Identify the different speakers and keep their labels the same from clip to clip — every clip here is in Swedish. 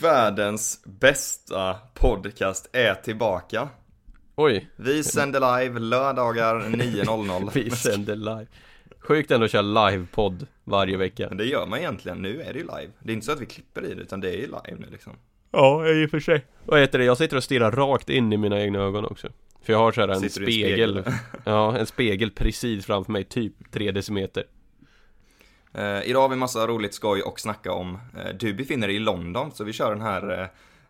Speaker 1: Världens bästa podcast är tillbaka.
Speaker 2: Oj.
Speaker 1: Vi sänder live lördagar 9.00.
Speaker 2: Vi sänder live. Sjukt ändå att köra livepodd varje vecka.
Speaker 1: Men det gör man egentligen, nu är det ju live. Det är inte så att vi klipper i det, utan det är ju live nu liksom.
Speaker 2: Ja, i och för sig. Vad heter det? Jag sitter och stirrar rakt in i mina egna ögon också. För jag har så här en spegel.
Speaker 1: spegel?
Speaker 2: ja, en spegel precis framför mig, typ 3 decimeter.
Speaker 1: Eh, idag har vi massa roligt skoj och snacka om. Eh, du befinner dig i London, så vi kör den här eh,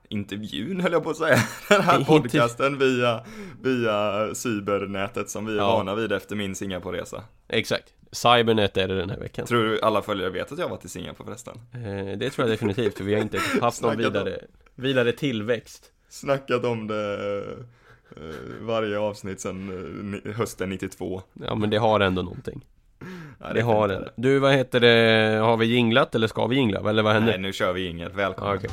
Speaker 1: intervjun höll jag på att säga. Den här podcasten via, via cybernätet som vi är
Speaker 2: Ja.
Speaker 1: vana vid efter min Singaporeresa.
Speaker 2: Exakt. Cybernet är det den här veckan.
Speaker 1: Tror du alla följare vet att jag har varit i Singapore förresten?
Speaker 2: Eh, det tror jag definitivt, för vi har inte haft någon
Speaker 1: om-
Speaker 2: vidare, vidare tillväxt.
Speaker 1: Snackat om det eh, varje avsnitt sedan eh, hösten 92.
Speaker 2: Ja, men det har ändå någonting.
Speaker 1: Nej,
Speaker 2: Det har den. Du, vad heter det? Har vi jinglat eller ska vi jingla? Eller vad händer?
Speaker 1: Nej, nu kör vi inget. Välkommen.
Speaker 2: Ja, okej.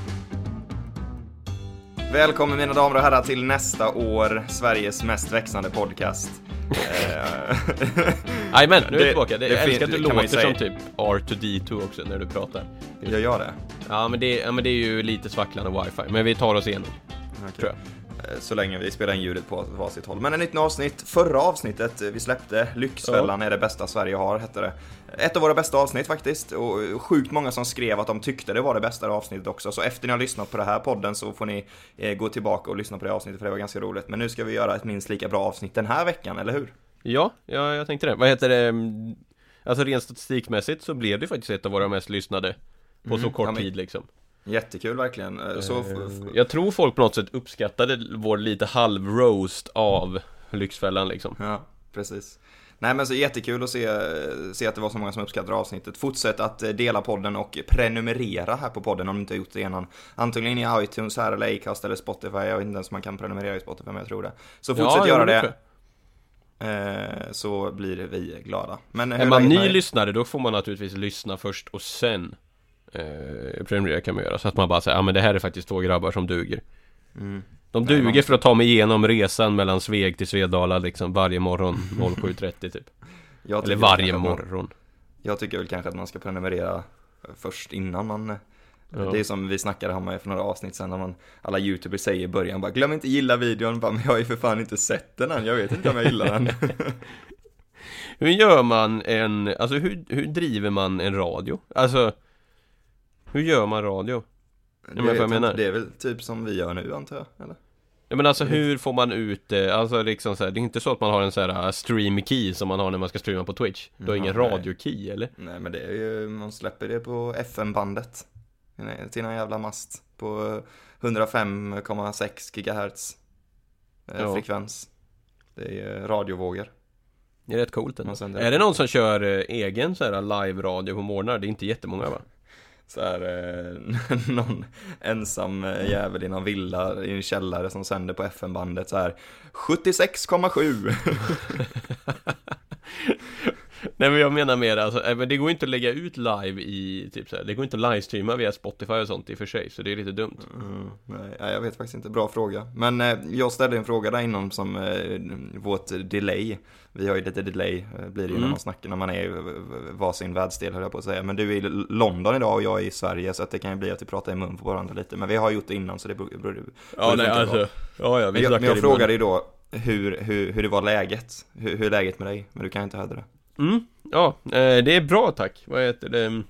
Speaker 1: Välkommen mina damer och herrar till nästa år Sveriges mest växande podcast. Eh,
Speaker 2: Jajamän, nu är vi tillbaka. Det,
Speaker 1: det
Speaker 2: jag älskar att du låter som typ R2D2 också när du pratar.
Speaker 1: jag gör det.
Speaker 2: Ja men, det, ja, men det är ju lite svacklande wifi, men vi tar oss igenom, tror jag.
Speaker 1: Eh, Så länge vi spelar in ljudet på varsitt håll. Men ett nytt avsnitt. Förra avsnittet eh, vi släppte, Lyxfällan är det bästa Sverige har, hette det. Ett av våra bästa avsnitt faktiskt. Och eh, sjukt många som skrev att de tyckte det var det bästa avsnittet också. Så efter ni har lyssnat på det här podden så får ni gå tillbaka och lyssna på det avsnittet för det var ganska roligt. Men nu ska vi göra ett minst lika bra avsnitt den här veckan, eller hur?
Speaker 2: Ja, ja, jag tänkte det. Vad heter det? mm, Alltså rent statistikmässigt så blev det faktiskt ett av våra mest lyssnade på så kort
Speaker 1: Ja, men-
Speaker 2: tid liksom.
Speaker 1: Jättekul verkligen. Eh, Så,
Speaker 2: Eh, Jag tror folk på något sätt uppskattade vår lite halv-roast av Lyxfällan liksom.
Speaker 1: Ja, precis. Nej men så jättekul att se, se att det var så många som uppskattar avsnittet. Fortsätt att eh, dela podden och prenumerera här på podden om du inte har gjort det innan. Antingen i iTunes här eller Acast eller Spotify. Jag vet inte ens om man kan prenumerera i Spotify men jag tror det. Så fortsätt
Speaker 2: Ja,
Speaker 1: göra det. Eh, så blir vi glada. Men
Speaker 2: Är man ny lyssnare då får man naturligtvis lyssna först och sen eh, prenumerera kan man göra. Så att man bara säger, ja men det här är faktiskt två grabbar som duger.
Speaker 1: Mm.
Speaker 2: De
Speaker 1: Nej,
Speaker 2: duger
Speaker 1: man-
Speaker 2: för att ta mig igenom resan mellan Sveg till Svedala liksom varje morgon 07.30 typ. Eller varje
Speaker 1: man-
Speaker 2: morgon.
Speaker 1: Jag tycker väl kanske att man ska prenumerera först innan man
Speaker 2: Ja.
Speaker 1: Det är som vi snackade om för några avsnitt sen när man alla youtubers säger i början bara glöm inte gilla videon, bara, men jag har ju för fan inte sett den än, jag vet inte om jag gillar den.
Speaker 2: Hur gör man en, alltså hur, hur driver man en radio? Alltså Hur gör man radio?
Speaker 1: det,
Speaker 2: vad jag
Speaker 1: vet
Speaker 2: menar.
Speaker 1: det är väl typ som vi gör nu antar jag, eller?
Speaker 2: Ja men alltså hur får man ut det? Alltså liksom så här, det är inte så att man har en sån här uh, stream key som man har när man ska streama på Twitch Du har ingen
Speaker 1: Nej.
Speaker 2: radio key eller?
Speaker 1: Nej men det är ju, man släpper det på FM-bandet. Till en jävla mast på 105,6 GHz eh,
Speaker 2: Ja.
Speaker 1: frekvens. Det är ju radiovågor.
Speaker 2: Det är rätt coolt ändå Är det någon som kör eh, egen så här live-radio på morgnar? Det är inte jättemånga va?
Speaker 1: Så här, eh, någon ensam eh, jävel i någon villa i en källare som sänder på FN-bandet så här 76,7
Speaker 2: Nej men jag menar mer alltså, eh, men det går inte att lägga ut live i typ så här, Det går inte att livestreama via Spotify och sånt i och för sig Så det är lite dumt
Speaker 1: Mm, nej, ja, jag vet faktiskt inte, bra fråga. Men eh, jag ställde en fråga där inom som eh, vårt delay. Vi har ju lite delay, eh, blir det ju när
Speaker 2: Mm.
Speaker 1: man snackar, när man är i varsin världsdel höll jag på att säga. Men du är i London idag och jag är i Sverige så att det kan ju bli att vi pratar i mun på varandra lite. Men vi har gjort det innan så det borde borde-
Speaker 2: Ja nej
Speaker 1: bra.
Speaker 2: alltså Ja ja vi
Speaker 1: Men jag, men jag frågade ju då hur, hur, hur det var läget. Hur, hur är läget med dig? Men du kan inte höra det.
Speaker 2: Mm, ja, eh, det är bra tack. Vad heter det?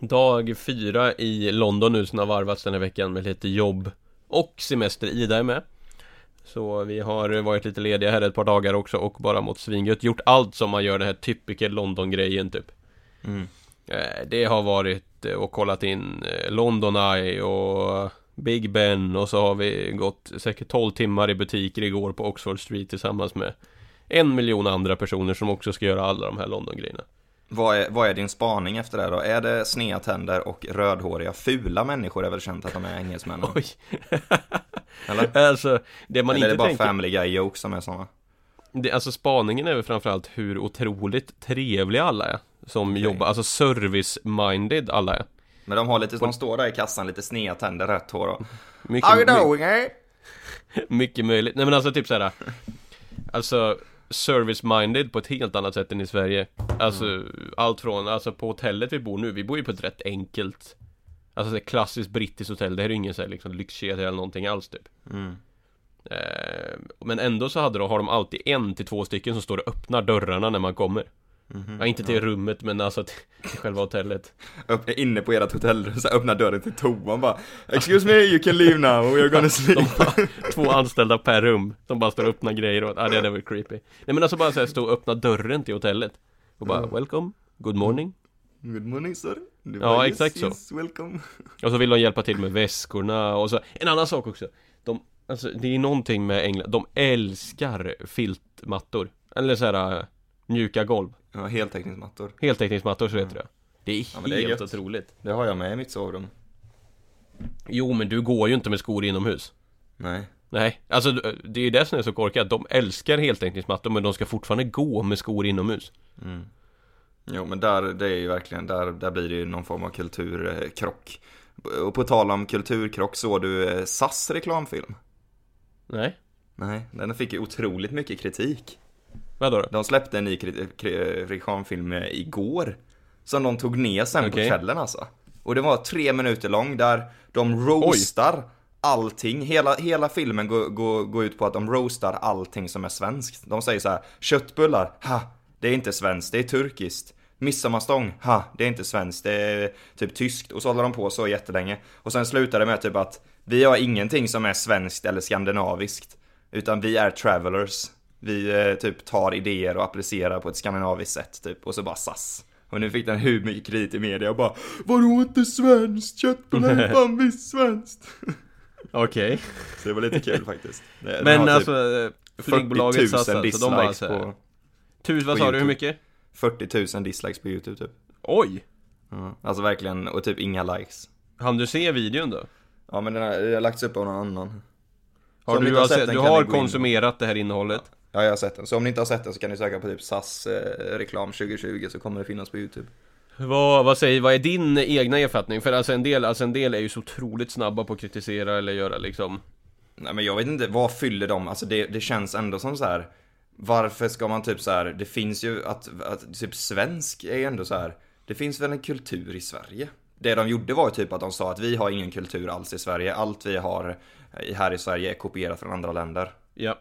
Speaker 2: Dag fyra i London nu som har varvats den här veckan med lite jobb och semester Ida är med Så vi har varit lite lediga här ett par dagar också och bara mått svingött Gjort allt som man gör den här typiska London-grejen typ
Speaker 1: Mm.
Speaker 2: Eh, Det har varit eh, och kollat in London Eye och Big Ben och så har vi gått säkert 12 timmar i butiker igår på Oxford Street tillsammans med en miljon andra personer som också ska göra alla de här London-grejerna
Speaker 1: Vad är, vad är din spaning efter det här då? Är det sneda tänder och rödhåriga fula människor är väl känt att de är engelsmännen?
Speaker 2: Oj!
Speaker 1: Eller?
Speaker 2: alltså, det man
Speaker 1: Eller är
Speaker 2: inte
Speaker 1: det bara
Speaker 2: tänker
Speaker 1: Family Guy-jokes som är sådana?
Speaker 2: det, Alltså spaningen är väl framförallt hur otroligt trevliga alla är Som jobbar, alltså service-minded alla är
Speaker 1: Men de har lite, de står där i kassan, lite sneda tänder, rött hår och
Speaker 2: Mycket,
Speaker 1: How you doing eh?
Speaker 2: mycket möjligt, nej men alltså typ såhär Alltså service-minded på ett helt annat sätt än i Sverige. Alltså allt från, alltså på hotellet vi bor nu, vi bor ju på ett rätt enkelt Alltså ett klassiskt brittiskt hotell, det här är ju ingen såhär liksom lyxkedja eller någonting alls typ.
Speaker 1: Mm.
Speaker 2: eh, Men ändå så hade de, har de alltid en till två stycken som står och öppnar dörrarna när man kommer Ja, inte till rummet men alltså till, till själva hotellet.
Speaker 1: Upp, inne på ert hotellrum, så här, öppnar dörren till toan bara Excuse me, you can leave now, we're gonna sleep.
Speaker 2: Två anställda per rum Som bara står och öppnar grejer och, ja det hade varit creepy. Nej men alltså bara såhär stå och öppna dörren till hotellet Och bara welcome, good morning.
Speaker 1: Good morning sir. Du
Speaker 2: Ja,
Speaker 1: bara,
Speaker 2: exakt så.
Speaker 1: yes, welcome.
Speaker 2: Och så vill de hjälpa till med väskorna och så. En annan sak också. De, alltså det är någonting med England. De älskar filtmattor. Eller såhär mjuka golv
Speaker 1: Ja, heltäckningsmattor.
Speaker 2: Heltäckningsmattor så heter det. Det är
Speaker 1: Ja, men det är
Speaker 2: helt
Speaker 1: gött.
Speaker 2: otroligt.
Speaker 1: Det har jag med i mitt sovrum.
Speaker 2: Jo men du går ju inte med skor inomhus.
Speaker 1: Nej.
Speaker 2: Nej, alltså det är ju det som är så korkat. De älskar heltäckningsmattor men de ska fortfarande gå med skor inomhus.
Speaker 1: Jo men där, det är ju verkligen, där, där blir det ju någon form av kulturkrock. Och på tal om kulturkrock, såg du eh, SAS reklamfilm?
Speaker 2: Nej,
Speaker 1: Nej, den fick ju otroligt mycket kritik
Speaker 2: vadå då?
Speaker 1: De släppte en ny reklamfilm eh, igår Som de tog ner sen
Speaker 2: Okej.
Speaker 1: på kvällen alltså. Och det var tre minuter lång där de roastar allting. Hela, hela filmen går, går, går ut på att de roastar allting som är svenskt. De säger så här: köttbullar, ha, det är inte svenskt, det är turkiskt. Midsommarstång, ha, det är inte svenskt, det är typ tyskt. Och så håller de på så jättelänge. Och sen slutar det med typ att Vi har ingenting som är svenskt eller skandinaviskt Utan vi är travelers Vi eh, typ tar idéer och applicerar på ett skandinaviskt sätt typ Och så bara SAS Och nu fick den hur mycket kritik i media och bara Vadå inte svenskt? Köttbullar är fan visst svenskt
Speaker 2: Okej
Speaker 1: Så det var lite kul faktiskt den
Speaker 2: Men
Speaker 1: har typ
Speaker 2: alltså
Speaker 1: 40
Speaker 2: Flygbolaget
Speaker 1: 000
Speaker 2: SAS alltså, de bara såhär
Speaker 1: på
Speaker 2: Tusen, vad sa du, hur mycket?
Speaker 1: 40 000 dislikes på YouTube typ
Speaker 2: Oj!
Speaker 1: ja. Alltså verkligen, och typ inga likes
Speaker 2: Hann du se videon då?
Speaker 1: Ja men den har, den har lagts upp av någon annan
Speaker 2: Har
Speaker 1: om ni
Speaker 2: du, har
Speaker 1: sett
Speaker 2: sett, du har konsumerat det här innehållet?
Speaker 1: Ja jag har sett den, så om ni inte har sett den så kan ni söka på typ SAS eh, reklam 2020 så kommer det finnas på YouTube
Speaker 2: Vad, vad säger, vad är din egna erfattning? För alltså en del, alltså en del är ju så otroligt snabba på att kritisera eller göra liksom
Speaker 1: Nej men jag vet inte, vad fyller de? Alltså det, det känns ändå som så här. Varför ska man typ så här, det finns ju att, att typ svensk är ju ändå så här. Det finns väl en kultur i Sverige? Det de gjorde var ju typ att de sa att vi har ingen kultur alls i Sverige. Allt vi har här i Sverige är kopierat från andra länder.
Speaker 2: Ja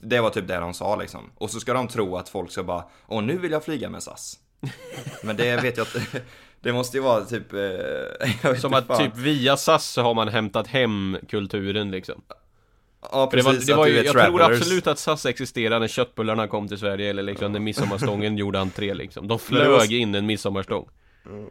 Speaker 1: Det var typ det de sa liksom. Och så ska de tro att folk ska bara, åh nu vill jag flyga med SAS. Men det vet jag att, det måste ju vara typ, eh,
Speaker 2: Som
Speaker 1: inte
Speaker 2: att
Speaker 1: fan.
Speaker 2: typ via SAS så har man hämtat hem kulturen liksom
Speaker 1: Ja
Speaker 2: För det
Speaker 1: precis,
Speaker 2: var, det var ju, jag tror
Speaker 1: travelers.
Speaker 2: absolut att SAS existerade när köttbullarna kom till Sverige eller liksom när midsommarstången gjorde entré liksom De
Speaker 1: det var-
Speaker 2: flög in en midsommarstång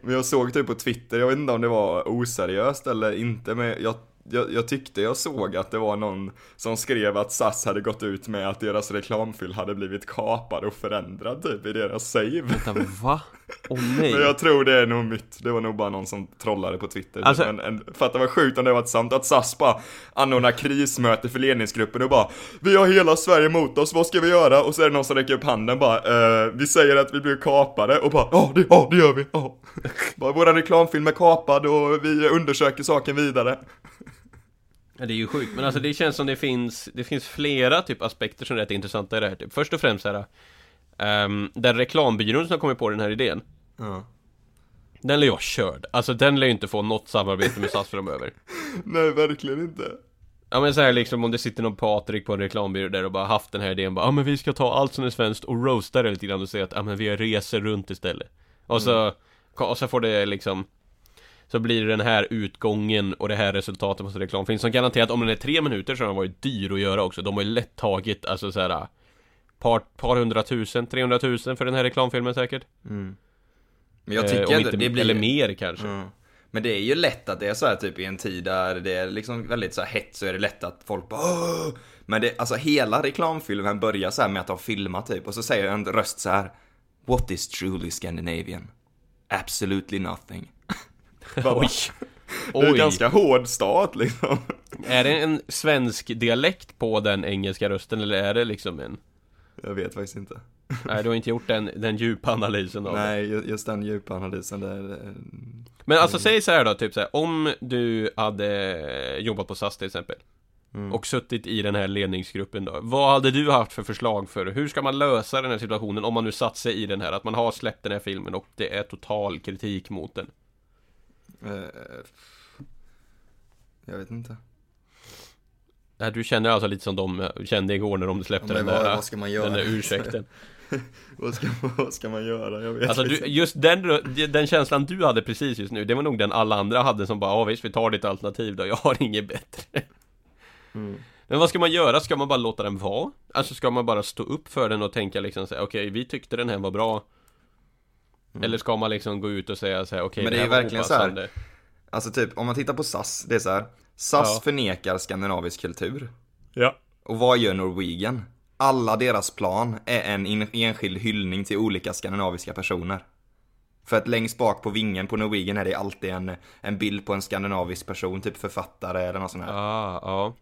Speaker 1: Men jag såg typ på Twitter, jag vet inte om det var oseriöst eller inte, men jag, jag, jag tyckte jag såg att det var någon som skrev att SAS hade gått ut med att deras reklamfilm hade blivit kapad och förändrad typ i deras save.
Speaker 2: Vänta, va? Åh nej!
Speaker 1: Men jag tror det är nog myt, det var nog bara någon som trollade på Twitter.
Speaker 2: Alltså-
Speaker 1: men en, fatta vad sjukt om det var sant att SAS bara anordnar krismöte för ledningsgruppen och bara Vi har hela Sverige emot oss, vad ska vi göra? Och så är det någon som räcker upp handen bara eh, Vi säger att vi blir kapade och bara ja det, ja, det gör vi, ja. bara, Våran reklamfilm är kapad och vi undersöker saken vidare.
Speaker 2: Ja, det är ju sjukt, men alltså det känns som det finns Det finns flera typ aspekter som är rätt intressanta i det här typ. Först och främst såhär um, Den reklambyrån som har kommit på den här idén
Speaker 1: Ja.
Speaker 2: Den lär vara körd Alltså den lär ju inte få något samarbete med SAS framöver
Speaker 1: Nej, verkligen inte.
Speaker 2: Ja men så här liksom om det sitter någon Patrik på en reklambyrå där och bara haft den här idén bara Ja men vi ska ta allt som är svenskt och roasta det lite grann och säga att ja men vi har resor runt istället Och så, och så får det liksom Så blir det den här utgången och det här resultatet på reklamfilm Som garanterat om den är tre minuter så har den varit dyr att göra också De har ju lätt tagit, alltså såhär Par, par hundratusen, trehundratusen för den här reklamfilmen säkert
Speaker 1: Men jag
Speaker 2: Eh,
Speaker 1: tycker
Speaker 2: om
Speaker 1: ändå,
Speaker 2: inte,
Speaker 1: det blir...
Speaker 2: Eller mer kanske
Speaker 1: Mm. Men det är ju lätt att det är så här typ i en tid där det är liksom väldigt så här hett så är det lätt att folk bara Åh! Men det, alltså hela reklamfilmen börjar så här med att de filmar typ och så säger en röst så här What is truly Scandinavian? Absolutely nothing. Bara,
Speaker 2: Oj!
Speaker 1: Det är en ganska hård start liksom.
Speaker 2: Är det en svensk dialekt på den engelska rösten eller är det liksom en
Speaker 1: Jag vet faktiskt inte.
Speaker 2: Nej du har inte gjort den, den djupa analysen av
Speaker 1: Nej, ju- just den djupa analysen där.
Speaker 2: Men alltså säg så här då, typ så här, om du hade jobbat på SAS till exempel Och suttit i den här ledningsgruppen då Vad hade du haft för förslag för hur ska man lösa den här situationen om man nu satt sig i den här Att man har släppt den här filmen och det är total kritik mot den
Speaker 1: jag vet inte.
Speaker 2: Nej, Du känner alltså lite som de kände igår när de släppte
Speaker 1: Ja,
Speaker 2: den där
Speaker 1: vad- vad ska man göra?
Speaker 2: Den där ursäkten
Speaker 1: Vad ska, vad ska man göra? Jag vet
Speaker 2: Alltså du,
Speaker 1: inte.
Speaker 2: just den, den känslan du hade precis just nu Det var nog den alla andra hade som bara Ja visst vi tar ditt alternativ då, jag har inget bättre
Speaker 1: Mm.
Speaker 2: Men vad ska man göra? Ska man bara låta den vara? Alltså ska man bara stå upp för den och tänka liksom Okej vi tyckte den här var bra Eller ska man liksom gå ut och säga så här okej
Speaker 1: Mm. Men det
Speaker 2: här
Speaker 1: är verkligen så här. Alltså typ, om man tittar på SAS, det är så här. SAS
Speaker 2: Ja.
Speaker 1: förnekar skandinavisk kultur.
Speaker 2: Ja
Speaker 1: Och vad gör Norwegian? Alla deras plan är en enskild hyllning till olika skandinaviska personer. För att längst bak på vingen på Norwegian är det alltid en, en bild på en skandinavisk person, typ författare eller något sånt här.
Speaker 2: Ah, ja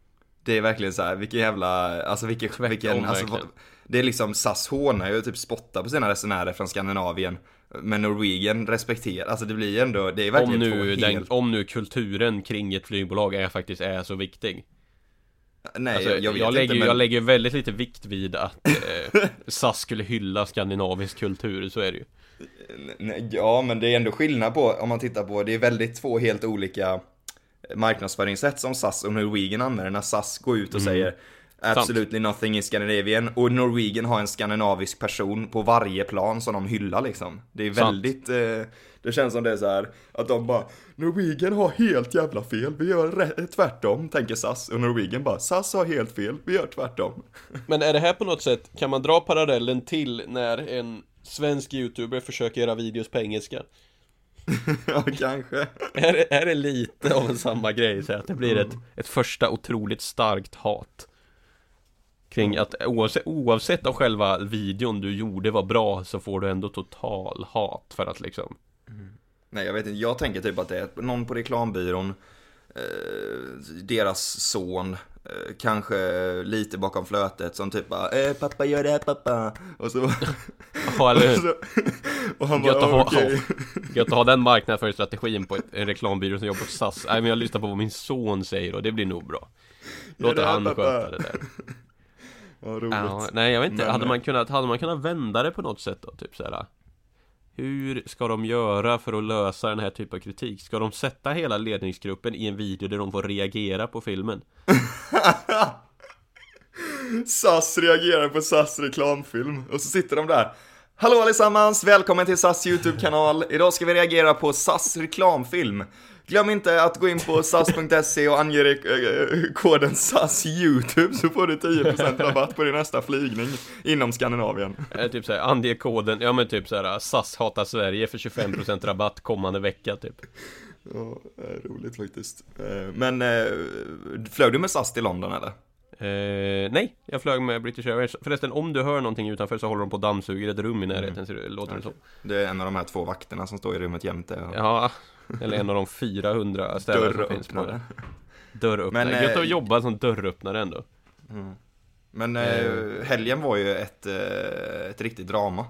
Speaker 1: Det är verkligen så här, vilken jävla, alltså vilken, vilken, alltså. Det är liksom, SAS hånar ju typ spottar på sina resenärer från Skandinavien. Men Norwegian respekterar, alltså det blir ändå, det är
Speaker 2: om
Speaker 1: verkligen
Speaker 2: nu,
Speaker 1: två
Speaker 2: den,
Speaker 1: helt...
Speaker 2: om nu kulturen kring ett flygbolag är faktiskt är så viktig.
Speaker 1: Nej,
Speaker 2: Alltså,
Speaker 1: jag,
Speaker 2: jag,
Speaker 1: vet
Speaker 2: lägger,
Speaker 1: inte,
Speaker 2: ju-
Speaker 1: men...
Speaker 2: jag lägger väldigt lite vikt vid att eh, SAS skulle hylla skandinavisk kultur, så är det ju.
Speaker 1: Ja, men det är ändå skillnad på, om man tittar på, det är väldigt två helt olika marknadsföringssätt som SAS och Norwegian använder när SAS går ut och säger Absolutely nothing is Scandinavian och Norwegian har en skandinavisk person på varje plan som de hyllar liksom. Det är väldigt, eh, det känns som det är så här att de bara Norwegian har helt jävla fel, vi gör tvärtom, tänker SAS och Norwegian bara SAS har helt fel, vi gör tvärtom.
Speaker 2: Men är det här på något sätt, kan man dra parallellen till när en svensk youtuber försöker göra videos på engelska?
Speaker 1: ja, kanske.
Speaker 2: Är det, är det lite av en samma grej, så att det blir ett, ett första otroligt starkt hat? Kring att oavsett, oavsett om själva videon du gjorde var bra så får du ändå total hat för att liksom
Speaker 1: Nej jag vet inte, jag tänker typ att det är någon på reklambyrån eh, Deras son eh, Kanske lite bakom flötet som typ bara eh, pappa gör det här pappa. Och så,
Speaker 2: Ja, eller hur?
Speaker 1: och han
Speaker 2: Gött att,
Speaker 1: bara
Speaker 2: ha,
Speaker 1: okej.
Speaker 2: gött att ha den marknadsföringsstrategin på en reklambyrå som jobbar på SAS. Nej men jag lyssnar på vad min son säger och det blir nog bra. Låter han
Speaker 1: pappa.
Speaker 2: sköta det där
Speaker 1: Ja roligt
Speaker 2: ja, Nej jag vet inte,
Speaker 1: Men-
Speaker 2: hade, man kunnat, hade man kunnat vända det på något sätt då? Typ såhär Hur ska de göra för att lösa den här typen av kritik? Ska de sätta hela ledningsgruppen i en video där de får reagera på filmen?
Speaker 1: SAS reagerar på SAS reklamfilm och så sitter de där Hallå allesammans, välkommen till SAS YouTube-kanal. Idag ska vi reagera på SAS reklamfilm. Glöm inte att gå in på sas.se och ange re- eh, koden SAS YouTube så får du 10% rabatt på din nästa flygning inom Skandinavien.
Speaker 2: Eh, typ såhär, ange koden, ja men typ såhär SAS hatar Sverige för 25% rabatt kommande vecka typ
Speaker 1: Ja, roligt faktiskt. Eh, Men eh, flög du med SAS till London eller?
Speaker 2: Eh, nej, jag flög med British Airways Förresten, om du hör någonting utanför så håller de på och dammsuger ett rum i närheten, så det låter det så
Speaker 1: Det är en av de här två vakterna som står i rummet jämte. och-
Speaker 2: Ja, eller en av de 400 ställen som finns på det
Speaker 1: Dörröppnare. Men,
Speaker 2: gött
Speaker 1: eh,
Speaker 2: att jobba som dörröppnare ändå
Speaker 1: Men eh, helgen var ju ett, eh, ett riktigt drama.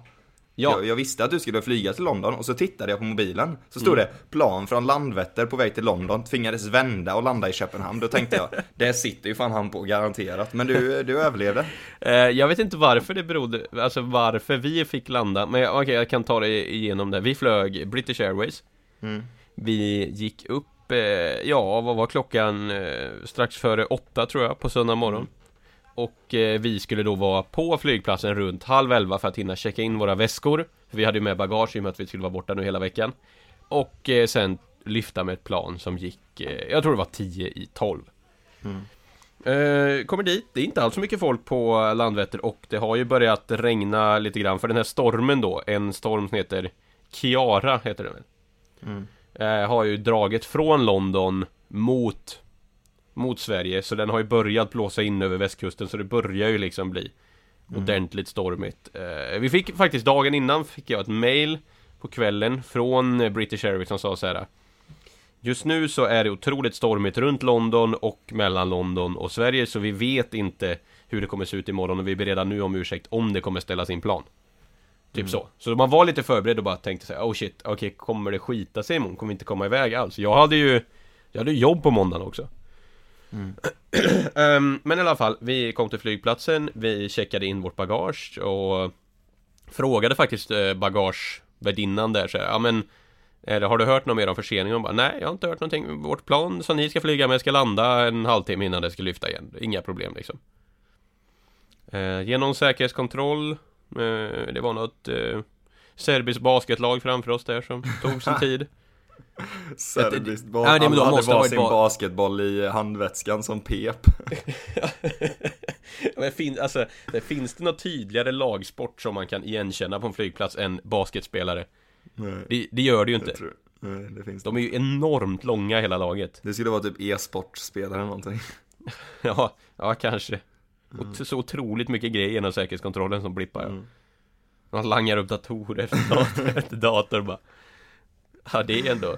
Speaker 2: Ja,
Speaker 1: Jag, jag visste att du skulle flyga till London och så tittade jag på mobilen. Så stod det plan från Landvetter på väg till London, tvingades vända och landa i Köpenhamn. Då tänkte jag, det sitter ju fan han på garanterat. Men du, du överlevde.
Speaker 2: eh, jag vet inte varför det berodde, alltså varför vi fick landa Men okej, jag kan ta det igenom det Vi flög British Airways
Speaker 1: Mm.
Speaker 2: Vi gick upp, eh, ja vad var klockan? Eh, strax före åtta tror jag på söndag morgon. Och eh, vi skulle då vara på flygplatsen runt halv elva för att hinna checka in våra väskor. För vi hade ju med bagage i och med att vi skulle vara borta nu hela veckan. Och eh, sen lyfta med ett plan som gick, eh, jag tror det var 10 i 12. Eh, kommer dit, det är inte alls så mycket folk på Landvetter och det har ju börjat regna lite grann för den här stormen då, en storm som heter Kiara heter den väl? Eh, har ju dragit från London mot mot Sverige så den har ju börjat blåsa in över västkusten så det börjar ju liksom bli ordentligt stormigt. Eh, vi fick faktiskt dagen innan fick jag ett mail på kvällen från eh, British Airways som sa så här. Just nu så är det otroligt stormigt runt London och mellan London och Sverige så vi vet inte hur det kommer se ut imorgon och vi ber redan nu om ursäkt om det kommer ställas in plan. Typ så. Så man var lite förberedd och bara tänkte så här, oh shit, okej kommer det skita sig imorgon? Kommer vi inte komma iväg alls? Jag hade ju Jag hade jobb på måndagen också. Ehm, men i alla fall, vi kom till flygplatsen, vi checkade in vårt bagage och Frågade faktiskt eh, bagagevärdinnan där så här, ja men eller har du hört något mer om förseningen? Hon bara, nej jag har inte hört någonting Vårt plan som ni ska flyga med ska landa en halvtimme innan det ska lyfta igen Inga problem liksom eh, Genom säkerhetskontroll Det var något eh, Serbiskt basketlag framför oss där som tog sin tid
Speaker 1: Serbiskt
Speaker 2: Ja, men då
Speaker 1: Alla hade varsin
Speaker 2: ba-
Speaker 1: basketboll i handväskan som pep.
Speaker 2: Men fin, alltså, det finns det något tydligare lagsport som man kan igenkänna på en flygplats än basketspelare?
Speaker 1: Nej,
Speaker 2: Det, det gör det ju inte.
Speaker 1: tror, nej, det finns
Speaker 2: De är ju enormt långa hela laget.
Speaker 1: Det skulle vara typ e-sportspelare eller någonting.
Speaker 2: Ja, ja kanske. Och så otroligt mycket grejer genom säkerhetskontrollen som blippar. Ja.
Speaker 1: Mm.
Speaker 2: Man langar upp datorer efter dator efter dator bara. Ja, det är ändå.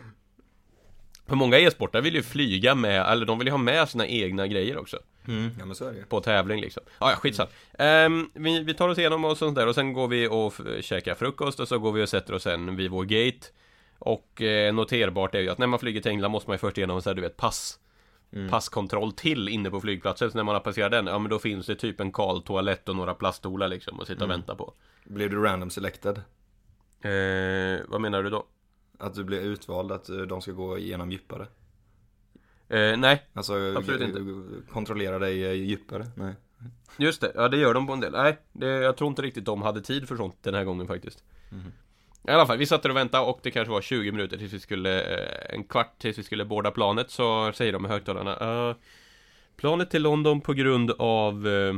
Speaker 2: För många e-sportare vill ju flyga med, eller de vill ju ha med sina egna grejer också.
Speaker 1: Mm. Ja men så är det
Speaker 2: på tävling liksom. Ja, ja skitsamma. Ehm, vi, vi tar oss igenom och sånt där och sen går vi och käkar frukost och så går vi och sätter oss sen vid vår gate. Och eh, noterbart är ju att när man flyger till England måste man ju först igenom så här, du vet, pass. Passkontroll till inne på flygplatsen, så när man har passerat den, ja men då finns det typ en kal toalett och några plaststolar liksom att sitta och vänta på.
Speaker 1: Blev du random selected?
Speaker 2: Eh, vad menar du då?
Speaker 1: Att du blev utvald, att eh, de ska gå igenom djupare?
Speaker 2: Eh, nej,
Speaker 1: Alltså
Speaker 2: Absolut inte.
Speaker 1: kontrollera dig eh, djupare? Nej.
Speaker 2: Just det, ja det gör de på en del. Nej, det, jag tror inte riktigt de hade tid för sånt den här gången faktiskt. I alla fall, vi satt där och väntade och det kanske var 20 minuter tills vi skulle, eh, en kvart tills vi skulle borda planet så säger de i högtalarna uh, Planet till London på grund av eh,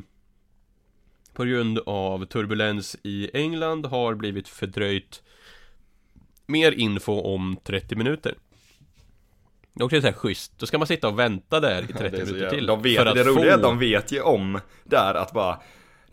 Speaker 2: På grund av turbulens i England har blivit fördröjt. Mer info om 30 minuter. Det är också så här schysst, då ska man sitta och vänta där i 30
Speaker 1: Det är så
Speaker 2: minuter till
Speaker 1: De vet,
Speaker 2: för att
Speaker 1: det roliga är att de vet ju om där att bara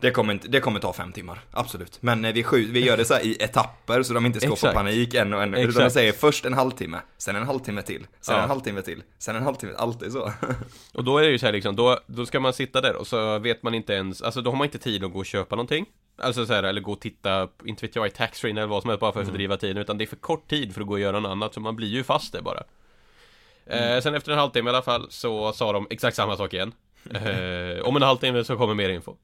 Speaker 1: det kommer, inte, det kommer ta fem timmar, absolut. Men eh, vi, skjut, vi gör det så här i etapper så de inte ska få
Speaker 2: Exakt.
Speaker 1: panik en och en. Utan de
Speaker 2: Exakt.
Speaker 1: säger först en halvtimme, sen en halvtimme till, sen
Speaker 2: Ja.
Speaker 1: en halvtimme till, sen en halvtimme, alltid så.
Speaker 2: Och då är det ju så här liksom, då, då ska man sitta där och så vet man inte ens, alltså då har man inte tid att gå och köpa någonting Alltså så här, eller gå och titta, inte vet jag, i taxfree eller vad som helst bara för att fördriva tiden Utan det är för kort tid för att gå och göra något annat, så man blir ju fast där bara eh, Sen efter en halvtimme i alla fall så sa de exakt samma sak igen eh, Om en halvtimme så kommer mer info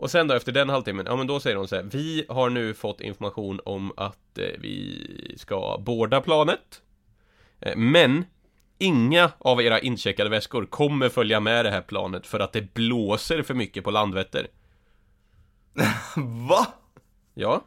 Speaker 2: och sen då efter den halvtimmen, ja men då säger de så här Vi har nu fått information om att eh, vi ska borda planet eh, Men Inga av era incheckade väskor kommer följa med det här planet för att det blåser för mycket på Landvetter.
Speaker 1: Va?
Speaker 2: Ja?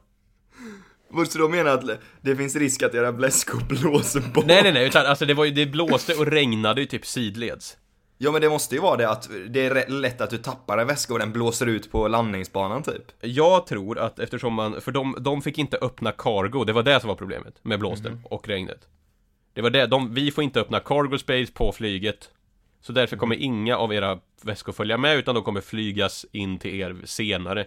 Speaker 1: Måste du då mena att det finns risk att era väskor blåser bort?
Speaker 2: Nej, nej, nej, utan alltså det var ju, det blåste och regnade ju typ sidleds.
Speaker 1: Ja men det måste ju vara det att det är lätt att du tappar en väska och den blåser ut på landningsbanan typ.
Speaker 2: Jag tror att eftersom man, för de, de fick inte öppna cargo, det var det som var problemet med blåsten och regnet. Det var det, de, vi får inte öppna cargo space på flyget. Så därför kommer inga av era väskor följa med utan de kommer flygas in till er senare.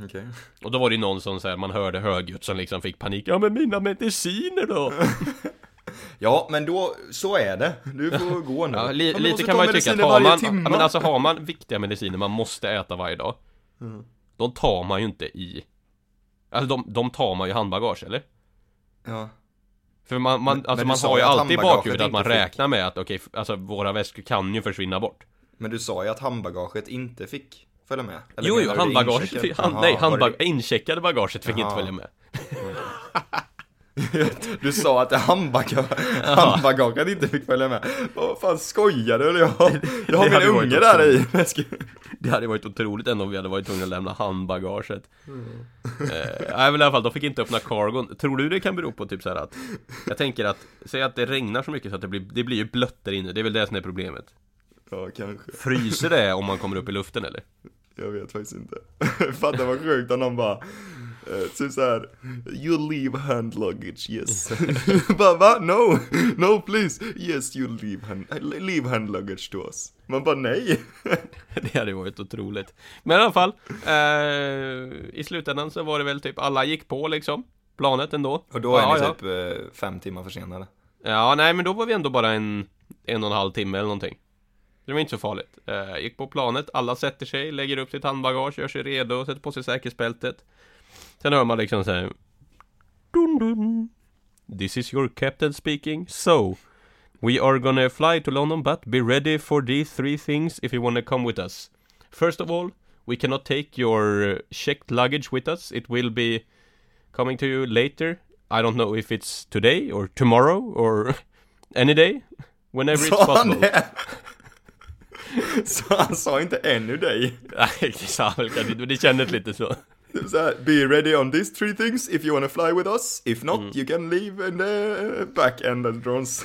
Speaker 1: Okej.
Speaker 2: Och då var det ju någon som så här, man hörde högljutt som liksom fick panik. Ja men mina mediciner då?
Speaker 1: Ja men då, så är det. Du får gå nu.
Speaker 2: Ja, li
Speaker 1: men
Speaker 2: lite kan man ju tycka att har man, ja, men alltså har man viktiga mediciner man måste äta varje dag De tar man ju inte i Alltså de, de tar man ju i handbagage eller?
Speaker 1: Ja.
Speaker 2: För man, man,
Speaker 1: Men-
Speaker 2: alltså
Speaker 1: men
Speaker 2: man har ju alltid i bakhuvudet att man
Speaker 1: inte
Speaker 2: räknar med att okej, f- alltså våra väskor kan ju försvinna bort
Speaker 1: Men du sa ju att handbagaget inte fick följa med. Eller
Speaker 2: Jo, jo, handbagaget, hand, nej, handbag,
Speaker 1: det-
Speaker 2: incheckade bagaget fick inte
Speaker 1: Jaha.
Speaker 2: följa med
Speaker 1: Du sa att handbagaget inte fick följa med. Vad fan skojar du? Jag, har- jag har min unge där i.
Speaker 2: Det hade varit otroligt ändå om vi hade varit tvungna att lämna handbagaget eh, Nej men i alla fall, de fick inte öppna cargon Tror du det kan bero på typ så här att Jag tänker att, säg att det regnar så mycket så att det blir, det blir ju blött där inne Det är väl det som är problemet
Speaker 1: Ja, kanske.
Speaker 2: Fryser det om man kommer upp i luften eller?
Speaker 1: Jag vet faktiskt inte. Fatta vad sjukt om någon bara, typ såhär, you leave hand luggage, yes. bara va? No, no please, yes you leave hand, leave hand luggage to us. Man bara nej.
Speaker 2: Det hade varit otroligt Men i alla fall eh, I slutändan så var det väl typ alla gick på liksom Planet ändå
Speaker 1: Och då är
Speaker 2: ja,
Speaker 1: ni
Speaker 2: ja.
Speaker 1: typ eh, fem timmar försenade.
Speaker 2: Ja, nej men då var vi ändå bara en En och en halv timme eller någonting Det var inte så farligt eh, Gick på planet, alla sätter sig, lägger upp sitt handbagage, gör sig redo, sätter på sig säkerhetsbältet Sen hör man liksom såhär dun, dun. This is your captain speaking, so We are gonna fly to London but be ready for these three things if you wanna come with us First of all, we cannot take your uh, checked luggage with us. It will be coming to you later. I don't know if it's today or tomorrow or any day. Whenever it's possible.
Speaker 1: Så han sa inte ännu dig?
Speaker 2: Nej, det sa han väl kanske inte, men det kändes lite så.
Speaker 1: Såhär, be ready on these three things if you wanna fly with us. If not, mm. you can leave and the back end the drones.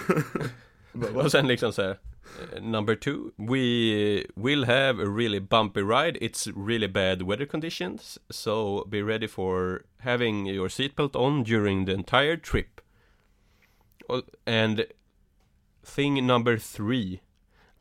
Speaker 2: Och sen liksom så här. Number two, we will have a really bumpy ride. It's really bad weather conditions, so be ready for having your seatbelt on during the entire trip. And thing number three,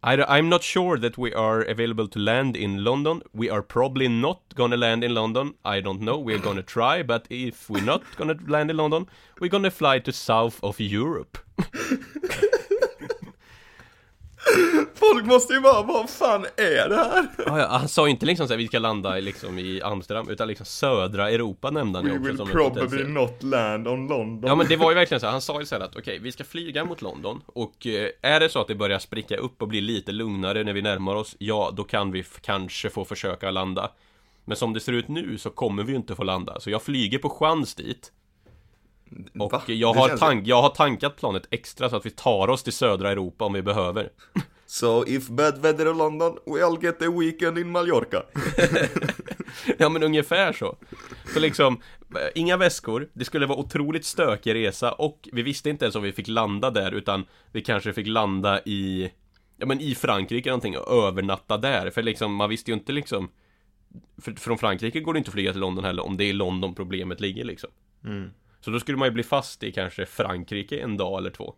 Speaker 2: I, I'm not sure that we are available to land in London. We are probably not gonna land in London. I don't know. We're gonna try, but if we're not gonna land in London, we're gonna fly to south of Europe.
Speaker 1: Folk måste ju bara, vad fan är det här?
Speaker 2: Ja, ja, han sa ju inte liksom så här, vi ska landa i, liksom i Amsterdam, utan liksom södra Europa nämnde han ju
Speaker 1: We
Speaker 2: också
Speaker 1: will
Speaker 2: som
Speaker 1: probably not land on London.
Speaker 2: Ja men det var ju verkligen så här, han sa ju så här att okej, vi ska flyga mot London och eh, är det så att det börjar spricka upp och bli lite lugnare när vi närmar oss, ja då kan vi kanske få försöka landa. Men som det ser ut nu så kommer vi ju inte få landa, så jag flyger på chans dit. Och
Speaker 1: Va?
Speaker 2: jag har, tank, jag har tankat planet extra så att vi tar oss till södra Europa om vi behöver.
Speaker 1: So if bad weather in London, we'll get a weekend in Mallorca.
Speaker 2: Ja men ungefär så. Så liksom, eh, inga väskor, det skulle vara otroligt stökig resa och vi visste inte ens om vi fick landa där utan vi kanske fick landa i Ja men i Frankrike någonting och övernatta där. För liksom man visste ju inte liksom för, Från Frankrike går det inte att flyga till London heller om det är i London problemet ligger liksom. Så då skulle man ju bli fast i kanske Frankrike en dag eller två.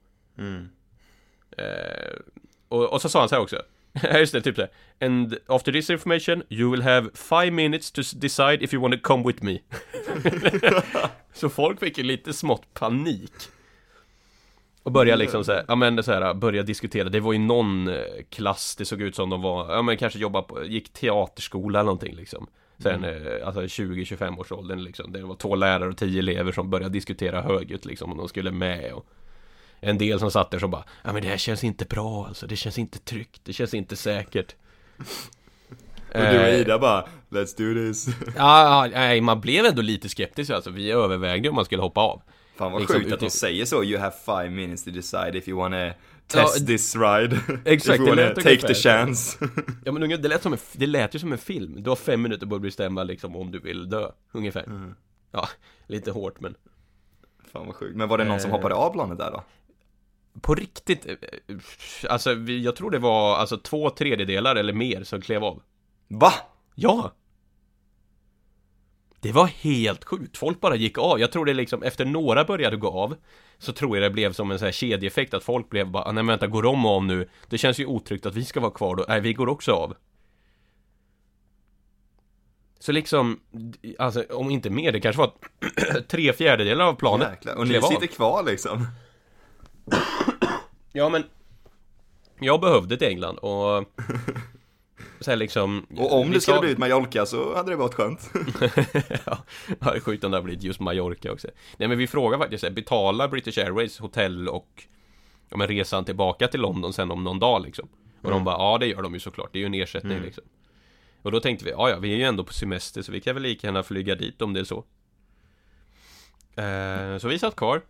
Speaker 2: Eh, och, och så sa han så här också. Ja just det, typ såhär And after this information you will have five minutes to decide if you want to come with me. Så folk fick ju lite smått panik. Och började liksom såhär, ja men så här, börja diskutera. Det var ju någon eh, klass, det såg ut som de var, ja men kanske jobba på, gick teaterskola eller någonting liksom. Sen, eh, alltså 20-25 års åldern liksom. Det var två lärare och tio elever som började diskutera högljutt liksom om de skulle med och en del som satt där som bara Ja men det här känns inte bra alltså, det känns inte tryggt, det känns inte säkert
Speaker 1: Och du och
Speaker 2: Eh,
Speaker 1: Ida bara, let's do this.
Speaker 2: Ja, nej man blev ändå lite skeptisk alltså, vi övervägde om man skulle hoppa av
Speaker 1: Fan vad
Speaker 2: Liksom
Speaker 1: sjukt att de säger så, you have five minutes to decide if you wanna test
Speaker 2: Ja,
Speaker 1: this ride.
Speaker 2: exakt,
Speaker 1: if you wanna take the chance.
Speaker 2: Ja men det lät som en, det lät ju som en film, du har fem minuter på att bestämma liksom om du vill dö, ungefär Ja, lite hårt men
Speaker 1: Fan vad sjukt. Men var det någon som
Speaker 2: Eh.
Speaker 1: hoppade av planet där då?
Speaker 2: På riktigt, eh, eh, alltså jag tror det var alltså två tredjedelar eller mer som klev av
Speaker 1: Va?
Speaker 2: Ja! Det var helt sjukt, folk bara gick av. Jag tror det liksom, efter några började gå av Så tror jag det blev som en sån här kedjeeffekt att folk blev bara, "Ah, nej vänta, går de av nu? Det känns ju otryggt att vi ska vara kvar då, nej vi går också av Så liksom, alltså om inte mer, det kanske var tre fjärdedelar av planet
Speaker 1: Jäklar. Och ni
Speaker 2: av.
Speaker 1: sitter kvar liksom.
Speaker 2: Ja men Jag behövde till England och så här liksom
Speaker 1: Och om det skulle blivit Mallorca så hade det varit skönt.
Speaker 2: ja, det sjukt om det har blivit just Mallorca också. Nej men vi frågar faktiskt, så här, betalar British Airways hotell och ja, men resan tillbaka till London sen om någon dag liksom? Och de bara, ja det gör de ju såklart, det är ju en ersättning liksom. Och då tänkte vi, ja ja, vi är ju ändå på semester så vi kan väl lika gärna flyga dit om det är så. Eh, så vi satt kvar.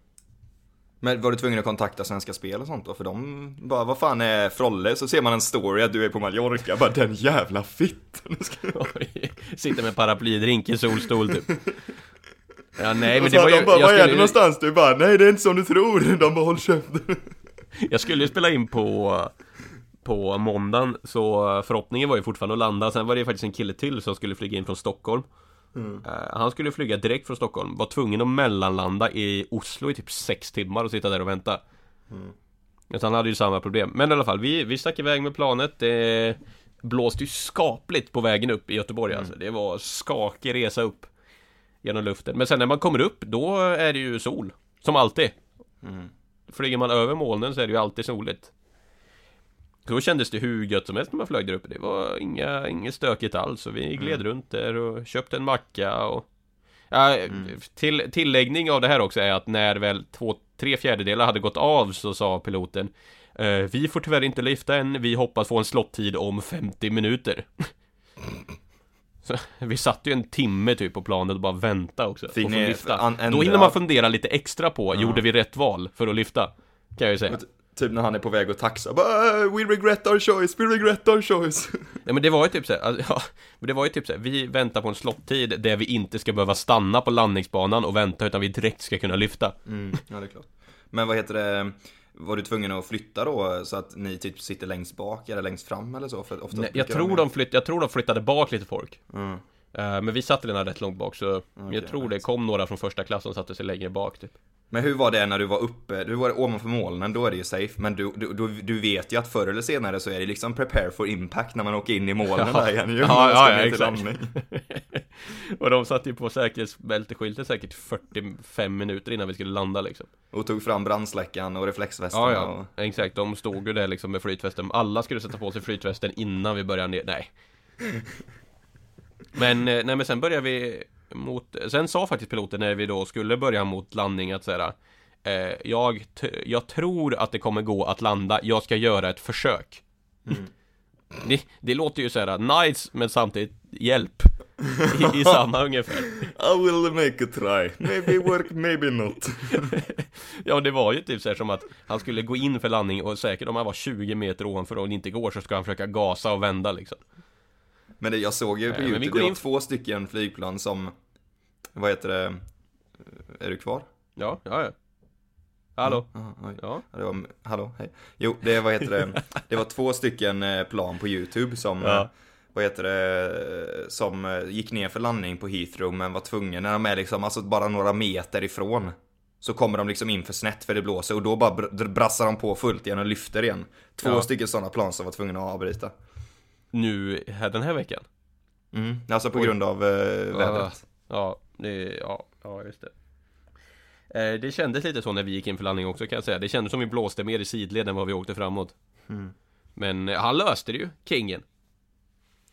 Speaker 1: Men var du tvungen att kontakta Svenska Spel och sånt då? För de bara, vad fan är Frolle? Så ser man en story att du är på Mallorca, bara den jävla fitten.
Speaker 2: Sitter med paraplydrink i solstol typ Ja nej men det var ju,
Speaker 1: de bara, vad är det
Speaker 2: skulle,
Speaker 1: någonstans? Du bara, nej det är inte som du tror. De bara, håll käften.
Speaker 2: jag skulle ju spela in på På måndagen Så förhoppningen var ju fortfarande att landa Sen var det ju faktiskt en kille till som skulle flyga in från Stockholm Eh, Han skulle flyga direkt från Stockholm. Var tvungen att mellanlanda i Oslo i typ sex timmar och sitta där och vänta. Så han hade ju samma problem. Men i alla fall, vi, vi stack iväg med planet. Det blåste ju skapligt på vägen upp i Göteborg alltså. Det var skakig resa upp Genom luften. Men sen när man kommer upp, då är det ju sol. Som alltid. Flyger man över molnen så är det ju alltid soligt Då kändes det hur gött som helst när man flög där uppe. Det var inga, inget stökigt alls. Så vi gled runt där och köpte en macka och ja, till, Tilläggning av det här också är att när väl två, tre fjärdedelar hade gått av så sa piloten eh, Vi får tyvärr inte lyfta än, vi hoppas få en slottid om 50 minuter. Så, Vi satt ju en timme typ på planet och bara vänta också
Speaker 1: Fick
Speaker 2: och
Speaker 1: ni
Speaker 2: lyfta
Speaker 1: an-
Speaker 2: Då hinner man fundera lite extra på, gjorde vi rätt val för att lyfta? Kan jag ju säga
Speaker 1: Typ när han är på väg att taxa, bara, we regret our choice, we regret our choice.
Speaker 2: Ja men det var ju typ såhär, alltså, ja, men det var ju typ såhär, vi väntar på en slottid där vi inte ska behöva stanna på landningsbanan och vänta utan vi direkt ska kunna lyfta
Speaker 1: Mm, ja det är klart. Men vad heter det, var du tvungen att flytta då så att ni typ sitter längst bak eller längst fram eller så? För
Speaker 2: Nej, jag, tror de flytt, jag tror de flyttade bak lite folk
Speaker 1: Mm.
Speaker 2: Eh, Men vi satt redan rätt långt bak så jag tror det kom några från första klass som satte sig längre bak typ
Speaker 1: Men hur var det när du var uppe, du var ovanför molnen, då är det ju safe, men du, du, du, vet ju att förr eller senare så är det liksom prepare for impact när man åker in i molnen
Speaker 2: Ja.
Speaker 1: där igen ju,
Speaker 2: Ja, ja, ja, exakt. Och de satte ju på säkerhetsbälteskylten säkert 45 minuter innan vi skulle landa liksom
Speaker 1: Och tog fram brandsläckaren och reflexvästen
Speaker 2: Ja,
Speaker 1: och...
Speaker 2: ja, exakt. De stod ju där liksom med flytvästen. Alla skulle sätta på sig flytvästen innan vi började ner. Nej. Men, eh, nej men sen började vi mot, sen sa faktiskt piloten när vi då skulle börja mot landning att såhär eh, jag, jag tror att det kommer gå att landa, jag ska göra ett försök. Det, det låter ju såhär nice, men samtidigt hjälp. I, i samma ungefär.
Speaker 1: I will make a try, maybe work, maybe not.
Speaker 2: Ja, det var ju typ så här som att han skulle gå in för landning och säkert om han var 20 meter ovanför och det inte går så ska han försöka gasa och vända liksom.
Speaker 1: Men det, jag såg ju på YouTube, det var
Speaker 2: in-
Speaker 1: två stycken flygplan som, vad heter det, är du kvar?
Speaker 2: Ja, ja, ja. Hallå?
Speaker 1: Aha.
Speaker 2: Ja.
Speaker 1: Ja, det var, hallå, hej. Jo, det, vad heter det, det var två stycken eh, plan på YouTube som,
Speaker 2: Ja.
Speaker 1: eh, vad heter det, som eh, gick ner för landning på Heathrow men var tvungna, när de är liksom, alltså bara några meter ifrån. Så kommer de liksom in för snett för det blåser och då bara br- brassar de på fullt igen och lyfter igen. Två
Speaker 2: Ja.
Speaker 1: stycken sådana plan som var tvungna att avbryta.
Speaker 2: Nu, här, den här veckan?
Speaker 1: Mm. Alltså på
Speaker 2: Oj.
Speaker 1: grund av eh, vädret.
Speaker 2: Ja, det, ja, ja just det. Eh, det kändes lite så när vi gick in för landning också kan jag säga. Det kändes som vi blåste mer i sidled än vad vi åkte framåt. Men eh, han löste det ju, kingen.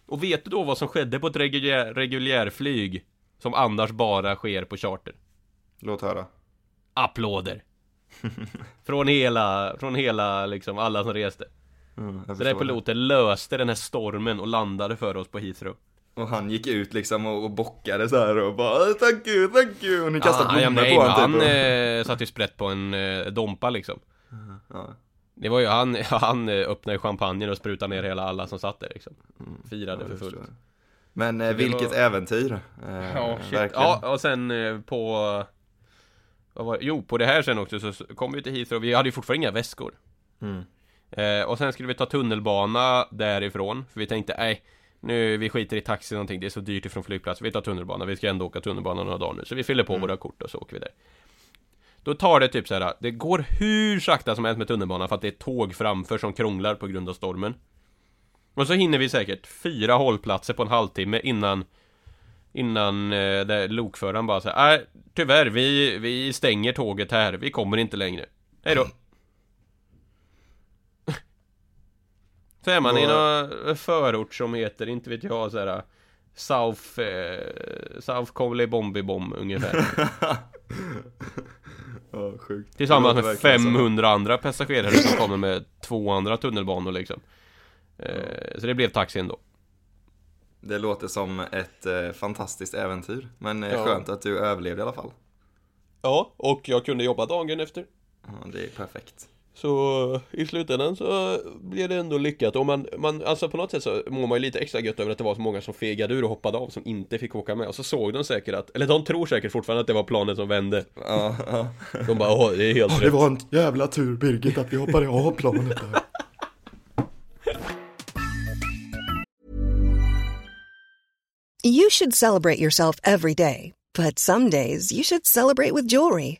Speaker 2: Och vet du då vad som skedde på ett reguljär, reguljärflyg? Som annars bara sker på charter?
Speaker 1: Låt höra.
Speaker 2: Applåder! från hela, från hela liksom alla som reste.
Speaker 1: Mm,
Speaker 2: den
Speaker 1: det.
Speaker 2: piloten löste den här stormen och landade för oss på Heathrow.
Speaker 1: Och han gick ut liksom och, och bockade så här och bara "Oh, Thank you, thank you! Och ni kastade
Speaker 2: Ah, ja,
Speaker 1: blommor
Speaker 2: nej,
Speaker 1: på honom
Speaker 2: han
Speaker 1: typ.
Speaker 2: eh, satt ju sprätt på en eh, dompa liksom.
Speaker 1: Ja.
Speaker 2: Det var ju han, han eh, öppnade champagnen och sprutade ner hela alla som satt där liksom. Firade
Speaker 1: Mm. Ja,
Speaker 2: för fullt.
Speaker 1: Men eh,
Speaker 2: det
Speaker 1: vilket
Speaker 2: var-
Speaker 1: äventyr! Eh,
Speaker 2: Ja, shit. ja, och sen eh, på... Vad var, jo, på det här sen också så kom vi till Heathrow, vi hade ju fortfarande inga väskor.
Speaker 1: Mm.
Speaker 2: Eh, och sen skulle vi ta tunnelbana därifrån, för vi tänkte, nej, nu vi skiter i taxi någonting, det är så dyrt ifrån flygplatsen, vi tar tunnelbana, vi ska ändå åka tunnelbana några dagar nu, så vi fyller på våra kort och så åker vi där. Då tar det typ så här, det går hur sakta som helst med tunnelbanan för att det är tåg framför som krånglar på grund av stormen. Och så hinner vi säkert fyra hållplatser på en halvtimme innan Innan eh, där lokföraren bara säger nej tyvärr vi, vi stänger tåget här, vi kommer inte längre. Hej då. Så är man i någon förort som heter, inte vet jag, såhär South, eh, South Coley Bombi Bomb ungefär.
Speaker 1: Ja, sjukt.
Speaker 2: Tillsammans med
Speaker 1: låter verkligen
Speaker 2: 500 andra passagerare som kommer med två andra tunnelbanor liksom. Eh, så det blev taxi ändå.
Speaker 1: så. Det låter som ett eh, fantastiskt äventyr. Men eh,
Speaker 2: Ja.
Speaker 1: skönt att du överlevde i alla fall.
Speaker 2: Ja, och jag kunde jobba dagen efter.
Speaker 1: Ja, det är perfekt.
Speaker 2: Så i slutändan så blev det ändå lyckat och man, man, alltså på något sätt så mår man ju lite extra gött över att det var så många som fegade ur och hoppade av som inte fick åka med och så såg de säkert att, eller de tror säkert fortfarande att det var planet som vände
Speaker 1: Ja, ja.
Speaker 2: De bara åh, det är helt
Speaker 1: Det
Speaker 2: rätt
Speaker 1: var en jävla tur Birgit att vi hoppade av planet där.
Speaker 3: You should celebrate yourself every day, but some days you should celebrate with jewelry.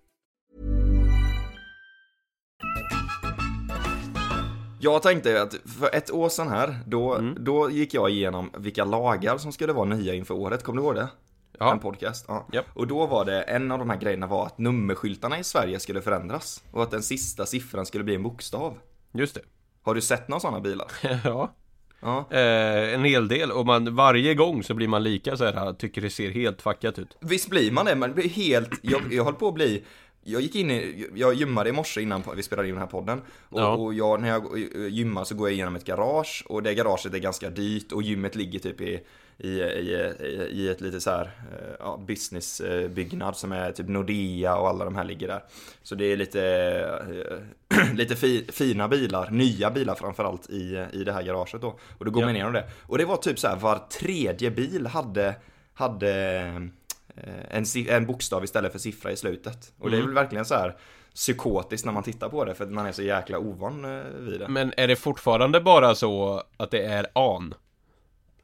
Speaker 1: Jag tänkte att för ett år sedan här, då, då gick jag igenom vilka lagar som skulle vara nya inför året. Kommer du ihåg det?
Speaker 2: Ja.
Speaker 1: En podcast. Ja.
Speaker 2: Japp.
Speaker 1: Och då var det, en av de här grejerna var att nummerskyltarna i Sverige skulle förändras. Och att den sista siffran skulle bli en bokstav.
Speaker 2: Just det
Speaker 1: Har du sett några sådana bilar?
Speaker 2: Ja
Speaker 1: Ja.
Speaker 2: eh, En hel del och man, varje gång så blir man lika så här, tycker det ser helt fuckat ut
Speaker 1: Visst blir man det, man blir helt, jag, jag höll på att bli jag gick in i, jag gymmade i morse innan vi spelade in den här podden. Och,
Speaker 2: Ja.
Speaker 1: och jag, när jag gymmar så går jag igenom ett garage och det garaget är ganska dyrt och gymmet ligger typ i, i, i, i, ett lite så här, eh, ja, businessbyggnad som är typ Nordea och alla de här ligger där. Så det är lite, eh, lite fi, fina bilar, nya bilar framförallt i, i det här garaget då. Och då går
Speaker 2: Ja.
Speaker 1: man igenom det. Och det var typ så här var tredje bil hade, hade en, si- en bokstav istället för siffra i slutet. Och det är väl verkligen så här psykotiskt när man tittar på det för att man är så jäkla ovan eh, vid det.
Speaker 2: Men är det fortfarande bara så att det är an?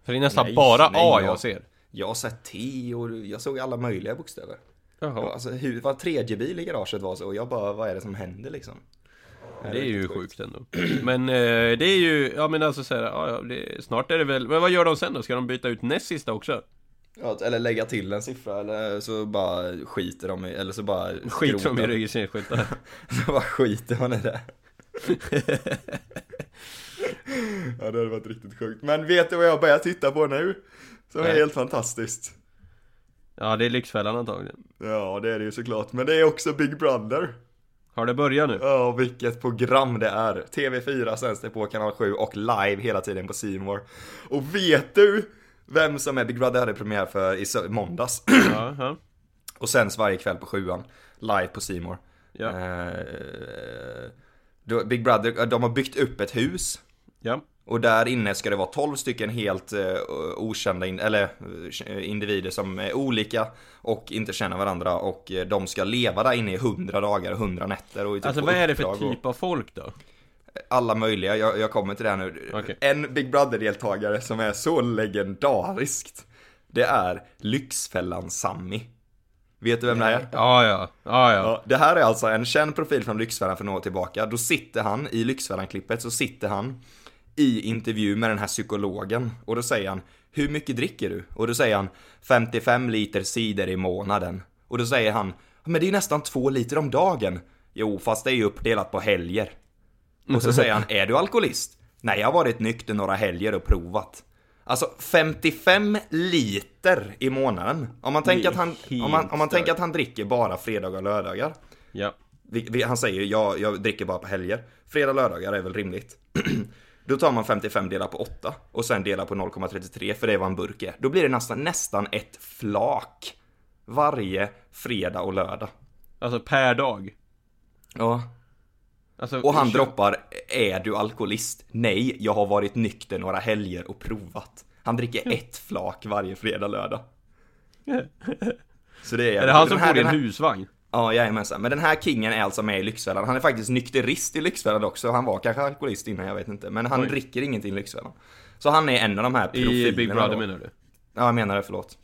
Speaker 2: För det är nästan
Speaker 1: Nej,
Speaker 2: bara
Speaker 1: nej,
Speaker 2: A
Speaker 1: jag-
Speaker 2: jag ser
Speaker 1: Jag har sett T och jag såg alla möjliga bokstäver.
Speaker 2: Jaha.
Speaker 1: Ja, Alltså hur, var tredje bil i garaget var så och jag bara, vad är det som händer liksom?
Speaker 2: Det är ju sjukt ändå Men eh, det är ju, ja men alltså såhär, ja, ja, det, snart är det väl Men vad gör de sen då? Ska de byta ut näst sista också?
Speaker 1: Ja, eller lägga till en siffra eller så bara skiter de i, eller så bara
Speaker 2: Skit som i registreringsskyltar
Speaker 1: Så bara skiter man i det. ja, det hade varit riktigt sjukt. Men vet du vad jag börjar titta på nu? Som är
Speaker 2: Nej.
Speaker 1: helt fantastiskt.
Speaker 2: Ja det är Lyxfällan antagligen
Speaker 1: Ja, det är det ju såklart. Men det är också Big Brother.
Speaker 2: Har det börjat nu?
Speaker 1: Ja, vilket program det är. TV4 sänds det på kanal 7 och live hela tiden på More. Och vet du vem som är Big Brother hade premiär för i måndags?
Speaker 2: Ja.
Speaker 1: och sänds varje kväll på sjuan. Live på More.
Speaker 2: Ja.
Speaker 1: Eh, då- Big Brother, de har byggt upp ett hus.
Speaker 2: ja.
Speaker 1: Och där inne ska det vara 12 stycken helt eh, okända, in, eller eh, individer som är olika och inte känner varandra och eh, de ska leva där inne i 100 dagar och 100 nätter och typ
Speaker 2: Alltså vad är det för
Speaker 1: uppdrag och-
Speaker 2: typ av folk då?
Speaker 1: Alla möjliga, jag, jag kommer till det här nu.
Speaker 2: Okej.
Speaker 1: En Big Brother-deltagare som är så legendariskt, det är Lyxfällan Sammy. Vet du vem det är?
Speaker 2: Ja, ja, ja, ja.
Speaker 1: Det här är alltså en känd profil från Lyxfällan för några år tillbaka. Då sitter han, i Lyxfällan-klippet så sitter han i intervju med den här psykologen och då säger han Hur mycket dricker du? Och då säger han 55 liter cider i månaden. Och då säger han Men det är nästan två liter om dagen. Jo, fast det är ju uppdelat på helger. Och så säger han Är du alkoholist? Nej, jag har varit nykter några helger och provat. Alltså 55 liter i månaden. Om man tänker att han, om man, om man tänker att han dricker bara fredagar och lördagar.
Speaker 2: ja.
Speaker 1: Vi, vi, han säger jag, jag dricker bara på helger. Fredag och lördagar är väl rimligt. Då tar man 55 delar på 8 och sen delar på 0,33 för det är vad en burk är. Då blir det nästan, nästan ett flak varje fredag och lördag.
Speaker 2: Alltså per dag.
Speaker 1: Ja.
Speaker 2: Alltså,
Speaker 1: Och han droppar, är du alkoholist? Nej, jag har varit nykter några helger och provat. Han dricker ett flak varje fredag, lördag. Så det är...
Speaker 2: Är det han som bor i en husvagn?
Speaker 1: Ja, jajamensan. Men den här kingen är alltså med i Lyxfällan. Han är faktiskt nykterist i Lyxfällan också. Han var kanske alkoholist innan, jag vet inte. Men han
Speaker 2: Oj.
Speaker 1: dricker ingenting i Lyxfällan. Så han är en av de här profilerna.
Speaker 2: I Big Brother
Speaker 1: då.
Speaker 2: menar du?
Speaker 1: Ja, jag menar det, förlåt.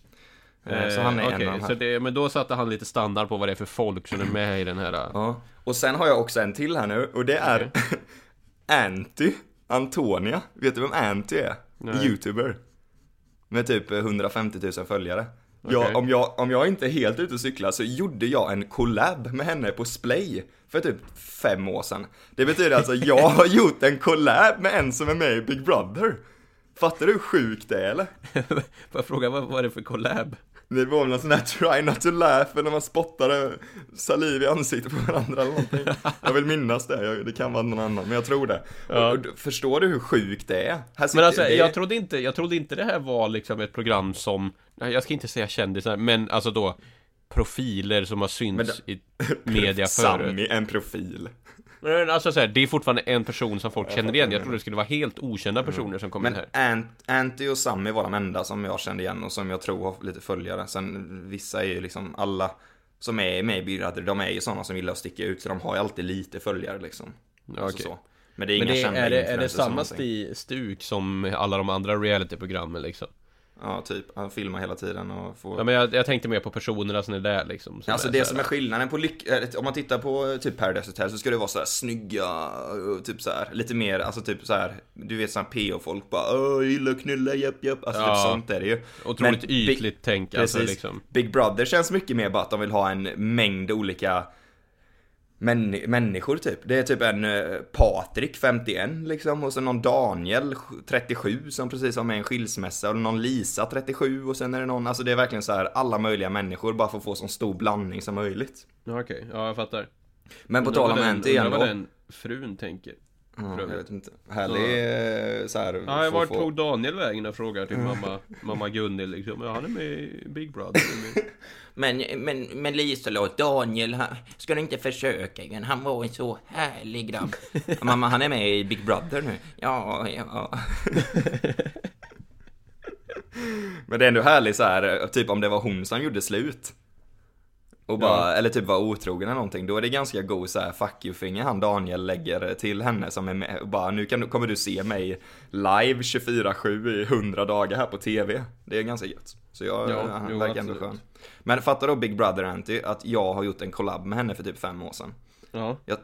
Speaker 1: Eh, Så han är
Speaker 2: Eh,
Speaker 1: en av de här.
Speaker 2: så det, men då satte han lite standard på vad det är för folk som är med i den här...
Speaker 1: Ja. Och sen har jag också en till här nu och det är Anty Antonia. Vet du vem Anty är?
Speaker 2: Nej.
Speaker 1: Youtuber. Med typ 150 000 följare. Jag,
Speaker 2: Okej.
Speaker 1: om, jag, om jag inte är helt ute och cyklar så gjorde jag en collab med henne på Splay för typ fem år sedan. Det betyder alltså jag har gjort en collab med en som är med i Big Brother. Fattar du hur sjukt det är eller?
Speaker 2: Får jag fråga, vad var det för collab?
Speaker 1: Det var väl någon sån här try not to laugh när man spottade saliv i ansiktet på varandra eller någonting. Jag vill minnas det, det kan vara någon annan, men jag tror det.
Speaker 2: Ja.
Speaker 1: Och, och, förstår du hur sjukt det är?
Speaker 2: Men alltså,
Speaker 1: det,
Speaker 2: jag trodde inte, jag trodde inte det här var liksom ett program som, jag ska inte säga kändisar, men alltså då profiler som har synts i media förut.
Speaker 1: Sami, en profil.
Speaker 2: Men alltså så här, det är fortfarande en person som folk känner igen. Jag trodde det skulle vara helt okända personer som kom in
Speaker 1: Men
Speaker 2: här.
Speaker 1: Ant, Anty och Sami var de enda som jag kände igen och som jag tror har lite följare. Sen vissa är ju liksom alla som är med i Big Brother, de är ju sådana som gillar att sticka ut så de har ju alltid lite följare liksom. Alltså
Speaker 2: okej.
Speaker 1: så. Men det är
Speaker 2: Men
Speaker 1: inga
Speaker 2: det,
Speaker 1: kända
Speaker 2: är, det, är det samma sti, stuk som alla de andra realityprogrammen liksom?
Speaker 1: Ja, typ. Han filmar hela tiden och får...
Speaker 2: Ja men jag, jag tänkte mer på personerna som är där liksom. som
Speaker 1: Alltså
Speaker 2: är
Speaker 1: det som är skillnaden på lyck... eh, Om man tittar på eh, typ Paradise Hotel så ska det vara så här snygga och typ så här lite mer, alltså typ så här du vet såhär PO-folk bara Åh, gillar att knulla, japp japp. Alltså
Speaker 2: Ja.
Speaker 1: typ sånt är det ju.
Speaker 2: Otroligt
Speaker 1: Men
Speaker 2: ytligt tänk alltså
Speaker 1: Precis.
Speaker 2: liksom.
Speaker 1: Big Brother känns mycket mer bara att de vill ha en mängd olika män, människor typ. Det är typ en eh, Patrik 51 liksom och sen någon Daniel 37 som precis har med en skilsmässa och någon Lisa 37 och sen är det någon, alltså det är verkligen så här alla möjliga människor bara för att få så stor blandning som möjligt.
Speaker 2: Ja, Okej, ja jag fattar.
Speaker 1: Men på tal om Anty
Speaker 2: undrar
Speaker 1: igen då.
Speaker 2: den frun tänker.
Speaker 1: Ja,
Speaker 2: för
Speaker 1: jag vet inte. Härlig eh, så här.
Speaker 2: Ja, vart
Speaker 1: få-
Speaker 2: tog Daniel vägen och frågar till mamma, mamma Gunhild liksom. Ja, han är med i Big Brother. nu.
Speaker 4: Men, men, men Liselott, Daniel, han, ska du inte försöka igen? Han var en så härlig grabb.
Speaker 1: Mamma, han är med i Big Brother nu.
Speaker 4: Ja, ja.
Speaker 1: Men det är ändå härligt så här, typ om det var hon som gjorde slut. Och bara, eller typ var otrogen eller någonting, då är det ganska god så här fuck you-finger han Daniel lägger till henne som är med och bara nu kan, du- kommer du se mig live 24-7 i 100 dagar här på TV. Det är ganska gött. Så jag,
Speaker 2: Ja,
Speaker 1: han
Speaker 2: jo,
Speaker 1: verkar ändå skön. Men fattar då Big Brother Anty att jag har gjort en collab med henne för typ fem år sedan.
Speaker 2: Ja.
Speaker 1: Jag,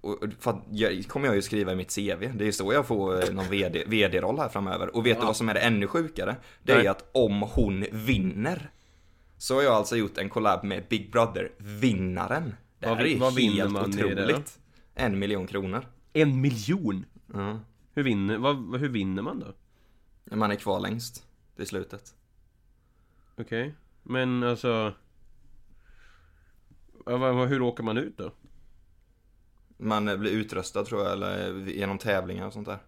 Speaker 1: och, för jag, kommer jag ju skriva i mitt CV. Det är så jag får eh, någon VD, VD-roll här framöver. Och vet du vad som är det ännu sjukare? Det är
Speaker 2: Nej.
Speaker 1: att om hon vinner så har jag alltså gjort en collab med Big Brother-vinnaren. Det
Speaker 2: Vad
Speaker 1: här är
Speaker 2: vi-
Speaker 1: ju
Speaker 2: vad
Speaker 1: helt
Speaker 2: man det
Speaker 1: otroligt. En miljon kronor.
Speaker 2: En miljon?
Speaker 1: Ja.
Speaker 2: Hur vinner, vad, hur vinner man då?
Speaker 1: Man är kvar längst till slutet.
Speaker 2: Okej, men alltså... Vad, vad, hur åker man ut då?
Speaker 1: Man blir utröstad tror jag, eller genom tävlingar och sånt där.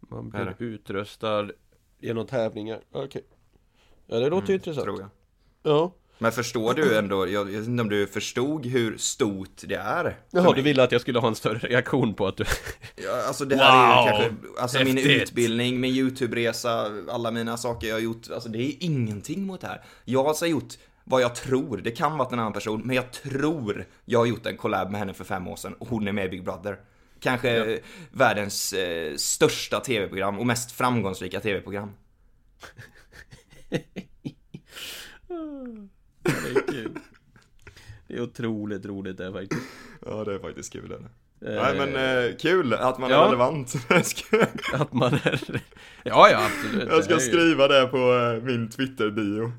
Speaker 2: Man
Speaker 1: Är
Speaker 2: blir utröstad genom tävlingar. Okej. Ja, det låter ju intressant.
Speaker 1: Tror jag.
Speaker 2: Ja.
Speaker 1: Men förstår du ändå, jag, vet inte om du förstod hur stort det är?
Speaker 2: Jaha, du ville att jag skulle ha en större reaktion på att du...
Speaker 1: Ja, alltså det här är ju kanske, alltså min
Speaker 2: Häftigt!
Speaker 1: utbildning, min YouTube-resa, alla mina saker jag har gjort, alltså det är ingenting mot det här. Jag har alltså gjort vad jag tror, det kan vara en annan person, men jag tror jag har gjort en collab med henne för fem år sedan och hon är med i Big Brother. Kanske eh, världens eh, största tv-program och mest framgångsrika tv-program.
Speaker 2: Det är kul. Det är otroligt roligt det faktiskt.
Speaker 1: Ja, det är faktiskt kul. Eller?
Speaker 2: Eh,
Speaker 1: Nej, men eh, kul att man är
Speaker 2: ja.
Speaker 1: relevant. Jag ska-
Speaker 2: Att man är... Ja, ja, absolut.
Speaker 1: Jag ska
Speaker 2: Det är ju-
Speaker 1: skriva det på eh, min Twitter-bio.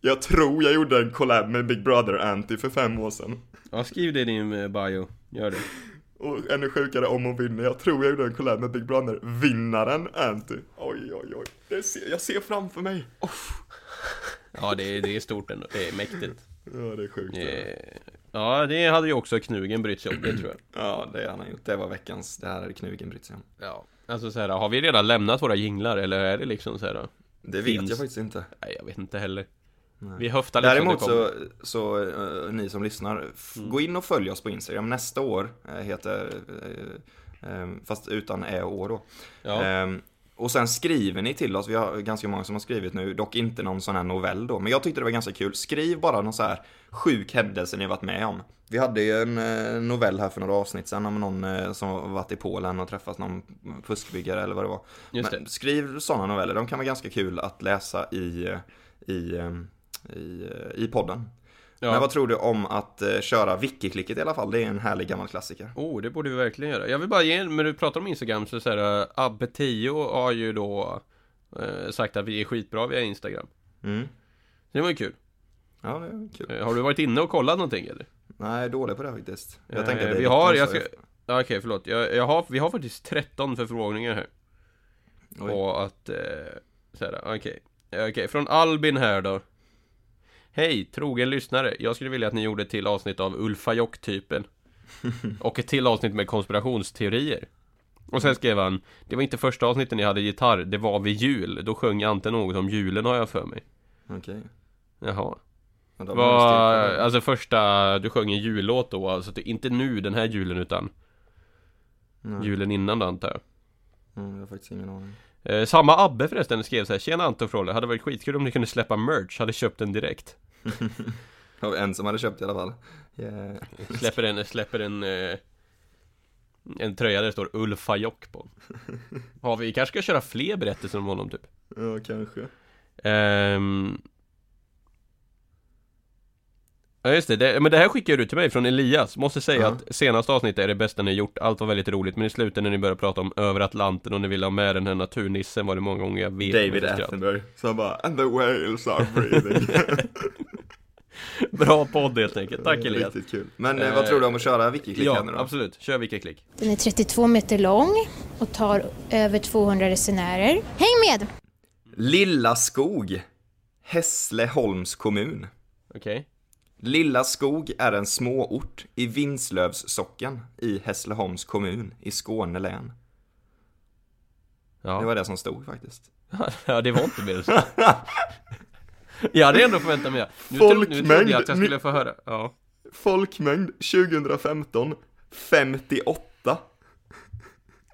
Speaker 1: Jag tror jag gjorde en collab med Big Brother-Anty för fem år sedan.
Speaker 2: Ja, skriv det i din eh, bio. Gör det.
Speaker 1: Och ännu sjukare om hon vinner. Jag tror jag gjorde en collab med Big Brother-vinnaren Anty. Oj, oj, oj. Det ser, jag ser framför mig. Oh.
Speaker 2: Ja, det är, det är stort ändå. Det är mäktigt.
Speaker 1: Ja, det är sjukt.
Speaker 2: Eh, Ja, det hade ju också Knugen brytt sig om, det tror jag.
Speaker 1: Ja, det har han gjort. Det var veckans, det här hade Knugen brytt sig om.
Speaker 2: Ja. Alltså så här, har vi redan lämnat våra jinglar eller är det liksom så här?
Speaker 1: Det vet
Speaker 2: Finns-
Speaker 1: jag faktiskt inte.
Speaker 2: Nej, jag vet inte heller. Vi höftar liksom.
Speaker 1: Däremot så, så eh, ni som lyssnar,
Speaker 2: Mm.
Speaker 1: gå in och följ oss på Instagram. Nästa år eh, heter, eh, eh, fast utan ä och å då.
Speaker 2: Ja.
Speaker 1: Ehm, och sen skriver ni till oss, vi har ganska många som har skrivit nu, dock inte någon sån här novell då, men jag tyckte det var ganska kul. Skriv bara någon så här sjuk händelse ni varit med om. Vi hade ju en novell här för några avsnitt sen om någon som varit i Polen och träffat någon fuskbyggare eller vad det var.
Speaker 2: Just
Speaker 1: Men
Speaker 2: det.
Speaker 1: skriv sådana noveller, de kan vara ganska kul att läsa i, i, eh, i, eh, i podden.
Speaker 2: Ja.
Speaker 1: Men vad tror du om att eh, köra Wiki-klicket i alla fall? Det är en härlig gammal klassiker.
Speaker 2: Oh, det borde vi verkligen göra. Jag vill bara ge men du pratar om Instagram så säger Abbe Tio har ju då eh, sagt att vi är skitbra via Instagram.
Speaker 1: Mm.
Speaker 2: Det var ju kul.
Speaker 1: Ja, det är kul.
Speaker 2: Eh, har du varit inne och kollat någonting eller?
Speaker 1: Nej, dålig på det faktiskt. Jag
Speaker 2: Eh,
Speaker 1: att det
Speaker 2: vi har, jag ska, okej förlåt. Jag, jag har, vi har faktiskt 13 förfrågningar här.
Speaker 1: Oj.
Speaker 2: Och att, eh, så här, okej. Eh, Okej, från Albin här då. Hej, trogen lyssnare. Jag skulle vilja att ni gjorde ett till avsnitt av Ulfajock-typen. Och ett till avsnitt med konspirationsteorier. Och sen skrev han Det var inte första avsnittet ni hade gitarr, det var vid jul. Då sjöng Ante något om julen har jag för mig.
Speaker 1: Okej.
Speaker 2: Jaha.
Speaker 1: Ja, de har
Speaker 2: Vad,
Speaker 1: styrt på det.
Speaker 2: alltså första, du sjöng en jullåt då, alltså inte nu den här julen utan
Speaker 1: Nej.
Speaker 2: julen innan då antar jag.
Speaker 1: Mm, jag har faktiskt ingen aning.
Speaker 2: Eh, samma Abbe förresten skrev så här Tjena Ante och Frolle, hade varit skitkul om ni kunde släppa merch, hade köpt den direkt.
Speaker 1: Var en som hade köpt i alla fall. Yeah.
Speaker 2: Släpper en, släpper en eh, En tröja där det står Ulfajock på Har vi kanske ska köra fler berättelser om honom typ
Speaker 1: Ja, kanske.
Speaker 2: Ehm. Ja just det, det, men det här skickar du till mig från Elias Måste säga
Speaker 1: Ja.
Speaker 2: att senaste avsnittet är det bästa ni gjort Allt var väldigt roligt men i slutet när ni började prata om över Atlanten och ni ville ha med den här naturnissen var det många gånger jag vet
Speaker 1: David. Attenborough. Så han bara, and the whales are breathing.
Speaker 2: Bra podd helt enkelt, tack Elias
Speaker 1: Riktigt kul. Men eh, vad tror du om att köra Wiki-klick
Speaker 2: Ja,
Speaker 1: nu då?
Speaker 2: absolut, kör vilka klick
Speaker 5: Den är 32 meter lång och tar över 200 resenärer. Häng med!
Speaker 1: Lilla Skog. Hässleholms kommun.
Speaker 2: Okej
Speaker 1: Lilla Skog är en småort i Vinslövssocken i Hässleholms kommun i Skåne län.
Speaker 2: Ja.
Speaker 1: Det var det som stod faktiskt.
Speaker 2: ja, det var inte mer. Jag hade ändå förväntat mig Nu, tro, nu trodde
Speaker 1: Folkmängd.
Speaker 2: jag att jag skulle få höra Ja
Speaker 1: Folkmängd 2015 58.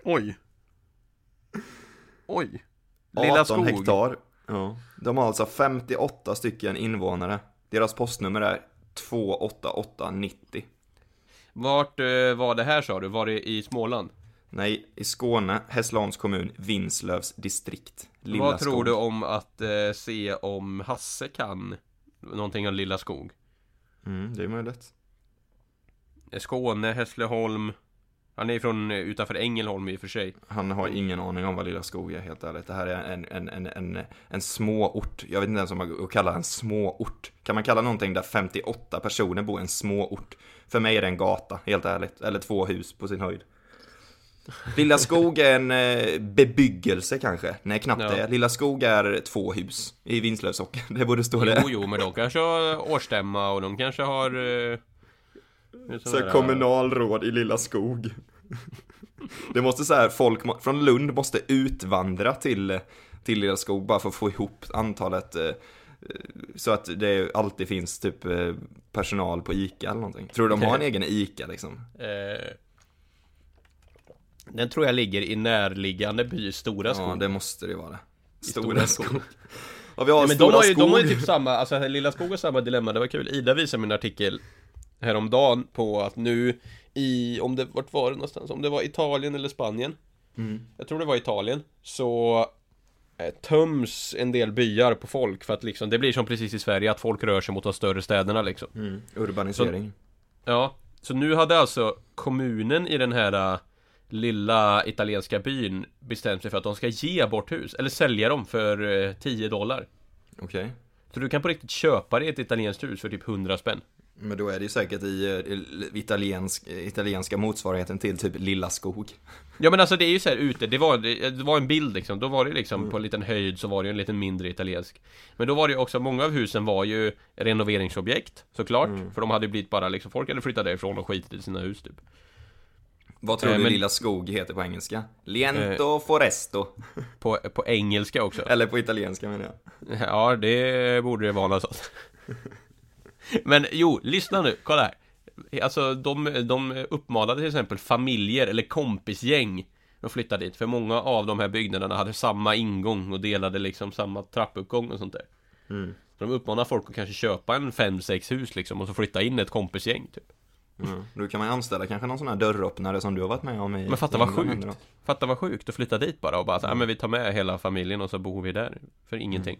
Speaker 2: Oj Oj Lilla
Speaker 1: 18
Speaker 2: skog
Speaker 1: hektar. Ja. De har alltså 58 stycken invånare. Deras postnummer är 28890.
Speaker 2: Vart eh, var det här sa du? Var det i Småland?
Speaker 1: Nej, i Skåne, Hässleholms kommun, Vinslövs distrikt. Lilla
Speaker 2: Vad tror
Speaker 1: skog.
Speaker 2: du om att eh, se om Hasse kan någonting om Lilla skog?
Speaker 1: Mm, det är möjligt.
Speaker 2: Eh, Skåne, Hässleholm Han är från eh, utanför Ängelholm i och för sig
Speaker 1: Han har ingen aning om vad Lilla Skog är, helt ärligt. Det här är en, en, en, en, en småort. Jag vet inte ens om man kan kalla en småort. Kan man kalla någonting där 58 personer bor en småort? För mig är det en gata, helt ärligt. Eller två hus på sin höjd. Lilla Skog är en eh, bebyggelse kanske. Nej, knappt
Speaker 2: Ja.
Speaker 1: det. Lilla Skog är två hus i Vinslövssocken. Det borde stå det.
Speaker 2: Jo, jo, men de kanske har årsstämma och de kanske har eh,
Speaker 1: Så
Speaker 2: här,
Speaker 1: kommunalråd i Lilla Skog. Det måste så här, folk från Lund måste utvandra till, till Lilla Skog bara för att få ihop antalet eh, så att det alltid finns typ eh, personal på ICA eller någonting. Tror du de har en egen ICA liksom?
Speaker 2: eh, Den tror jag ligger i närliggande by Stora skog
Speaker 1: Ja, det måste det vara det.
Speaker 2: Stora
Speaker 1: Stora
Speaker 2: Skog.
Speaker 1: Skog. Ja, vi har
Speaker 2: Nej, men
Speaker 1: Stora
Speaker 2: de har, ju,
Speaker 1: Skog.
Speaker 2: de har ju typ samma, alltså Lilla Skog har samma dilemma, det var kul Ida visade mig en artikel Häromdagen på att nu i, om det, vart var det någonstans? Om det var Italien eller Spanien
Speaker 1: Mm.
Speaker 2: Jag tror det var Italien Så eh, Töms en del byar på folk för att liksom Det blir som precis i Sverige att folk rör sig mot de större städerna liksom
Speaker 1: Mm, urbanisering.
Speaker 2: Ja, så nu hade alltså kommunen i den här äh, lilla italienska byn bestämt sig för att de ska ge bort hus, eller sälja dem för äh, 10 dollar.
Speaker 1: Okej.
Speaker 2: Så du kan på riktigt köpa dig ett italienskt hus för typ 100 spänn.
Speaker 1: Men då är det ju säkert i eh, italiensk, italienska motsvarigheten till typ Lilla Skog.
Speaker 2: Ja men alltså det är ju så här ute, det var, det, var en bild liksom, då var det liksom på en liten höjd så var det ju en liten mindre italiensk. Men då var det ju också, många av husen var ju renoveringsobjekt såklart. För de hade ju blivit bara liksom, folk hade flyttat därifrån och skitit i sina hus typ.
Speaker 1: Vad tror
Speaker 2: Eh,
Speaker 1: du
Speaker 2: men-
Speaker 1: Lilla Skog heter på engelska? Liento Foresto.
Speaker 2: På, på engelska också.
Speaker 1: Eller på italienska menar jag.
Speaker 2: Ja, det borde det vara något sånt Men jo, lyssna nu, kolla här. Alltså de, de uppmanade till exempel familjer eller kompisgäng att flytta dit För många av de här byggnaderna hade samma ingång och delade liksom samma trappuppgång och sånt där. Så de uppmanar folk att kanske köpa en 5-6 hus liksom och så flytta in ett kompisgäng typ.
Speaker 1: Mm. Då kan man anställa kanske någon sån här dörröppnare som du har varit med om i
Speaker 2: Men fatta vad sjukt. Fatta vad sjukt att flytta dit bara och bara så, här, men vi tar med hela familjen och så bor vi där. För ingenting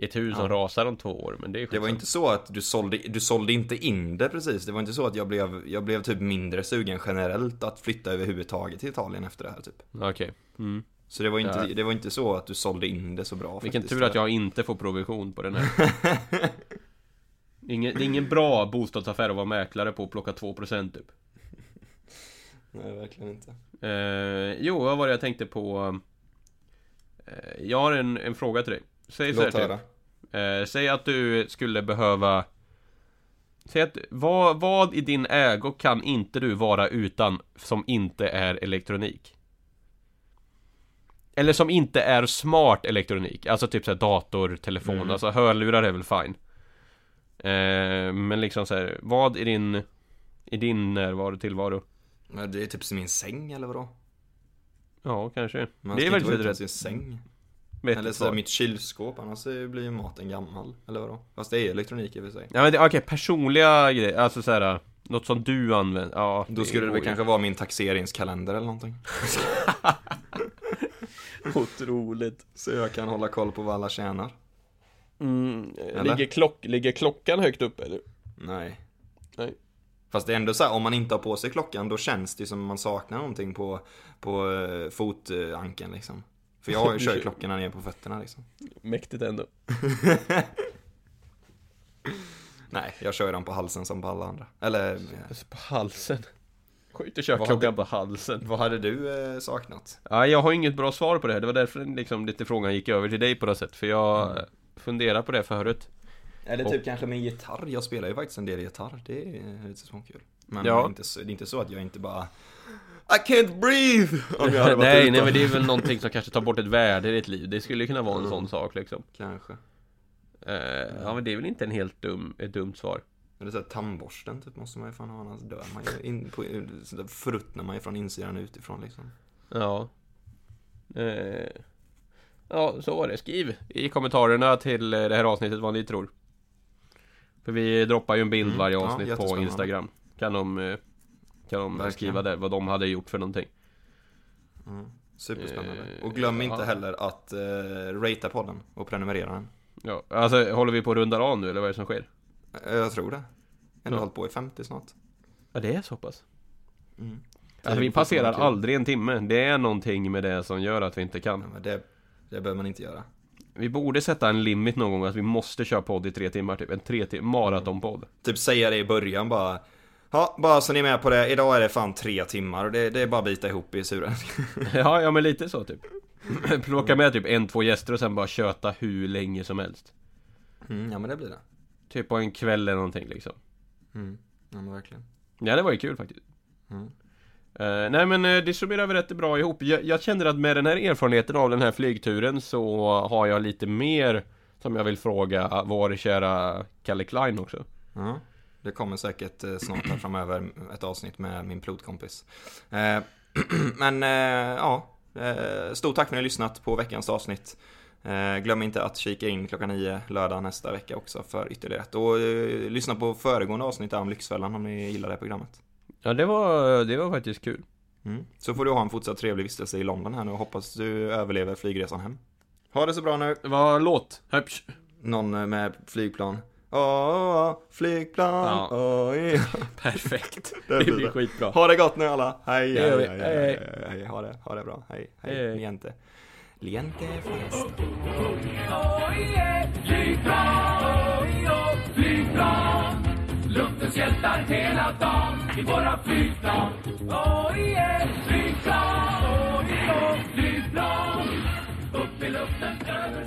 Speaker 2: I ett hus som rasar om två år men det är
Speaker 1: Det var inte så att du sålde, du sålde inte in det precis. Det var inte så att jag blev, jag blev typ mindre sugen generellt att flytta överhuvudtaget till Italien efter det här typ.
Speaker 2: Okej mm.
Speaker 1: Så det var inte,
Speaker 2: Ja.
Speaker 1: det var inte så att du sålde in det så bra
Speaker 2: Vilken
Speaker 1: faktiskt.
Speaker 2: tur att jag inte får provision på den här Ingen, Det är ingen bra bostadsaffär att vara mäklare på och plocka 2% typ
Speaker 1: Nej, verkligen inte.
Speaker 2: eh, Jo, vad var det jag tänkte på eh, Jag har en, en fråga till dig Säg så här typ eh, Säg att du skulle behöva Säg att, vad, vad i din ägo kan inte du vara utan som inte är elektronik? Eller som inte är smart elektronik, alltså typ såhär dator, telefon,
Speaker 1: Mm.
Speaker 2: alltså hörlurar är väl fine eh, Men liksom så här, vad i din I din närvaro, tillvaro?
Speaker 1: Men det är typ som min säng eller vadå?
Speaker 2: Ja, kanske
Speaker 1: Man
Speaker 2: Det är
Speaker 1: ska inte vara utan sin säng. Eller så här, mitt kylskåp, annars blir ju maten gammal. Eller vadå? Fast det är elektronik i och för sig.
Speaker 2: Ja men okej, personliga grejer, alltså såhär Något som du använder, ja
Speaker 1: Då skulle det väl kanske vara min taxeringskalender eller någonting.
Speaker 2: Otroligt
Speaker 1: Så jag kan hålla koll på vad alla tjänar.
Speaker 2: mm, ligger, klock, ligger klockan högt upp eller?
Speaker 1: Nej.
Speaker 2: Nej
Speaker 1: Fast det är ändå så här, om man inte har på sig klockan då känns det som man saknar någonting på, på eh, fotankeln liksom. För jag kör ju klockorna ner på fötterna liksom.
Speaker 2: Mäktigt ändå
Speaker 1: Nej, jag kör ju den på halsen som på alla andra. Eller, eh,
Speaker 2: Alltså på halsen Sjukt att köra
Speaker 1: Vad
Speaker 2: klockan på halsen
Speaker 1: vad hade du eh, saknat?
Speaker 2: Ja, jag har inget bra svar på det här, det var därför liksom lite frågan gick över till dig på något sätt För jag mm. funderar på det förut
Speaker 1: Eller typ kanske med gitarr. Jag spelar ju faktiskt en del gitarr. Det är lite småkul. Men
Speaker 2: Ja.
Speaker 1: det, är inte det är inte så att jag inte bara I can't breathe! Om jag hade varit
Speaker 2: nej,
Speaker 1: utan.
Speaker 2: nej men det är väl någonting som kanske tar bort ett värde i ditt liv Det skulle kunna vara en sån sak liksom
Speaker 1: Kanske.
Speaker 2: eh, Ja men det är väl inte en helt dum, ett dumt svar
Speaker 1: Eller såhär tandborsten typ måste man ju fan ha annars dör man ju. In, på, förruttnar man ju från insidan utifrån liksom.
Speaker 2: Ja eh, Ja, så var det. Skriv i kommentarerna till eh, det här avsnittet vad ni tror För vi droppar ju en bild
Speaker 1: Mm,
Speaker 2: varje
Speaker 1: ja,
Speaker 2: avsnitt på
Speaker 1: jättespännande.
Speaker 2: Instagram Kan de, eh, kan de
Speaker 1: Verkligen.
Speaker 2: skriva där vad de hade gjort för någonting
Speaker 1: Superspännande.
Speaker 2: Eh,
Speaker 1: och glöm
Speaker 2: ja.
Speaker 1: inte heller att uh, ratea podden och prenumerera den.
Speaker 2: Ja, alltså håller vi på att runda av nu eller vad är det som sker?
Speaker 1: Eh, Jag tror det. Ändå
Speaker 2: Ja.
Speaker 1: hållit på i 50 snart.
Speaker 2: Ja, det är så pass
Speaker 1: Mm.
Speaker 2: Alltså vi passerar aldrig en timme Det är någonting med det som gör att vi inte kan
Speaker 1: Ja, men det, det behöver man inte göra.
Speaker 2: Vi borde sätta en limit någon gång att vi måste köra podd i tre timmar typ En tre timmar maratonpodd
Speaker 1: Typ säga det i början bara. Ja, bara så ni är med på det. Idag är det fan tre timmar och det, det är bara att bita ihop i suren.
Speaker 2: Ja, ja men lite så typ Plocka med typ en, två gäster och sen bara köta hur länge som helst
Speaker 1: Mm, ja men det blir det.
Speaker 2: Typ på en kväll eller någonting liksom
Speaker 1: Mm. Ja men verkligen.
Speaker 2: Ja det var ju kul faktiskt
Speaker 1: Mm.
Speaker 2: Eh, Nej men uh, det summerar vi rätt bra ihop jag, jag känner att med den här erfarenheten av den här flygturen så har jag lite mer Som jag vill fråga vår kära Kalle Klein också
Speaker 1: Ja, det kommer säkert eh, snart här framöver ett avsnitt med min pilotkompis. Eh, men eh, ja, eh, stort tack för att ni har lyssnat på veckans avsnitt. Eh, glöm inte att kika in klockan nio lördag nästa vecka också för ytterligare ett. Och eh, lyssna på föregående avsnitt om Lyxfällan om ni gillar det programmet.
Speaker 2: Ja det var, det var faktiskt kul
Speaker 1: Mm. Så får du ha en fortsatt trevlig vistelse i London här nu och hoppas du överlever flygresan hem. Ha det så bra nu.
Speaker 2: Var låt, Höpsch.
Speaker 1: Någon med flygplan. Åh, flygplan.
Speaker 2: Ja.
Speaker 1: Åh, ja.
Speaker 2: Perfekt
Speaker 1: Det
Speaker 2: Det
Speaker 1: blir
Speaker 2: blir
Speaker 1: bra.
Speaker 2: skitbra
Speaker 1: Ha det gott nu alla. Hej, hej, hej, hej,
Speaker 2: Hej,
Speaker 1: hej, hej, hej. Ha det, ha det bra. Hej, hej,
Speaker 2: Hej,
Speaker 1: niente. Liente Foresta.
Speaker 6: Luftens hjältar hela dagen i våra flygplan. Oh yeah, flygplan, yeah, flygplan. Upp i luften över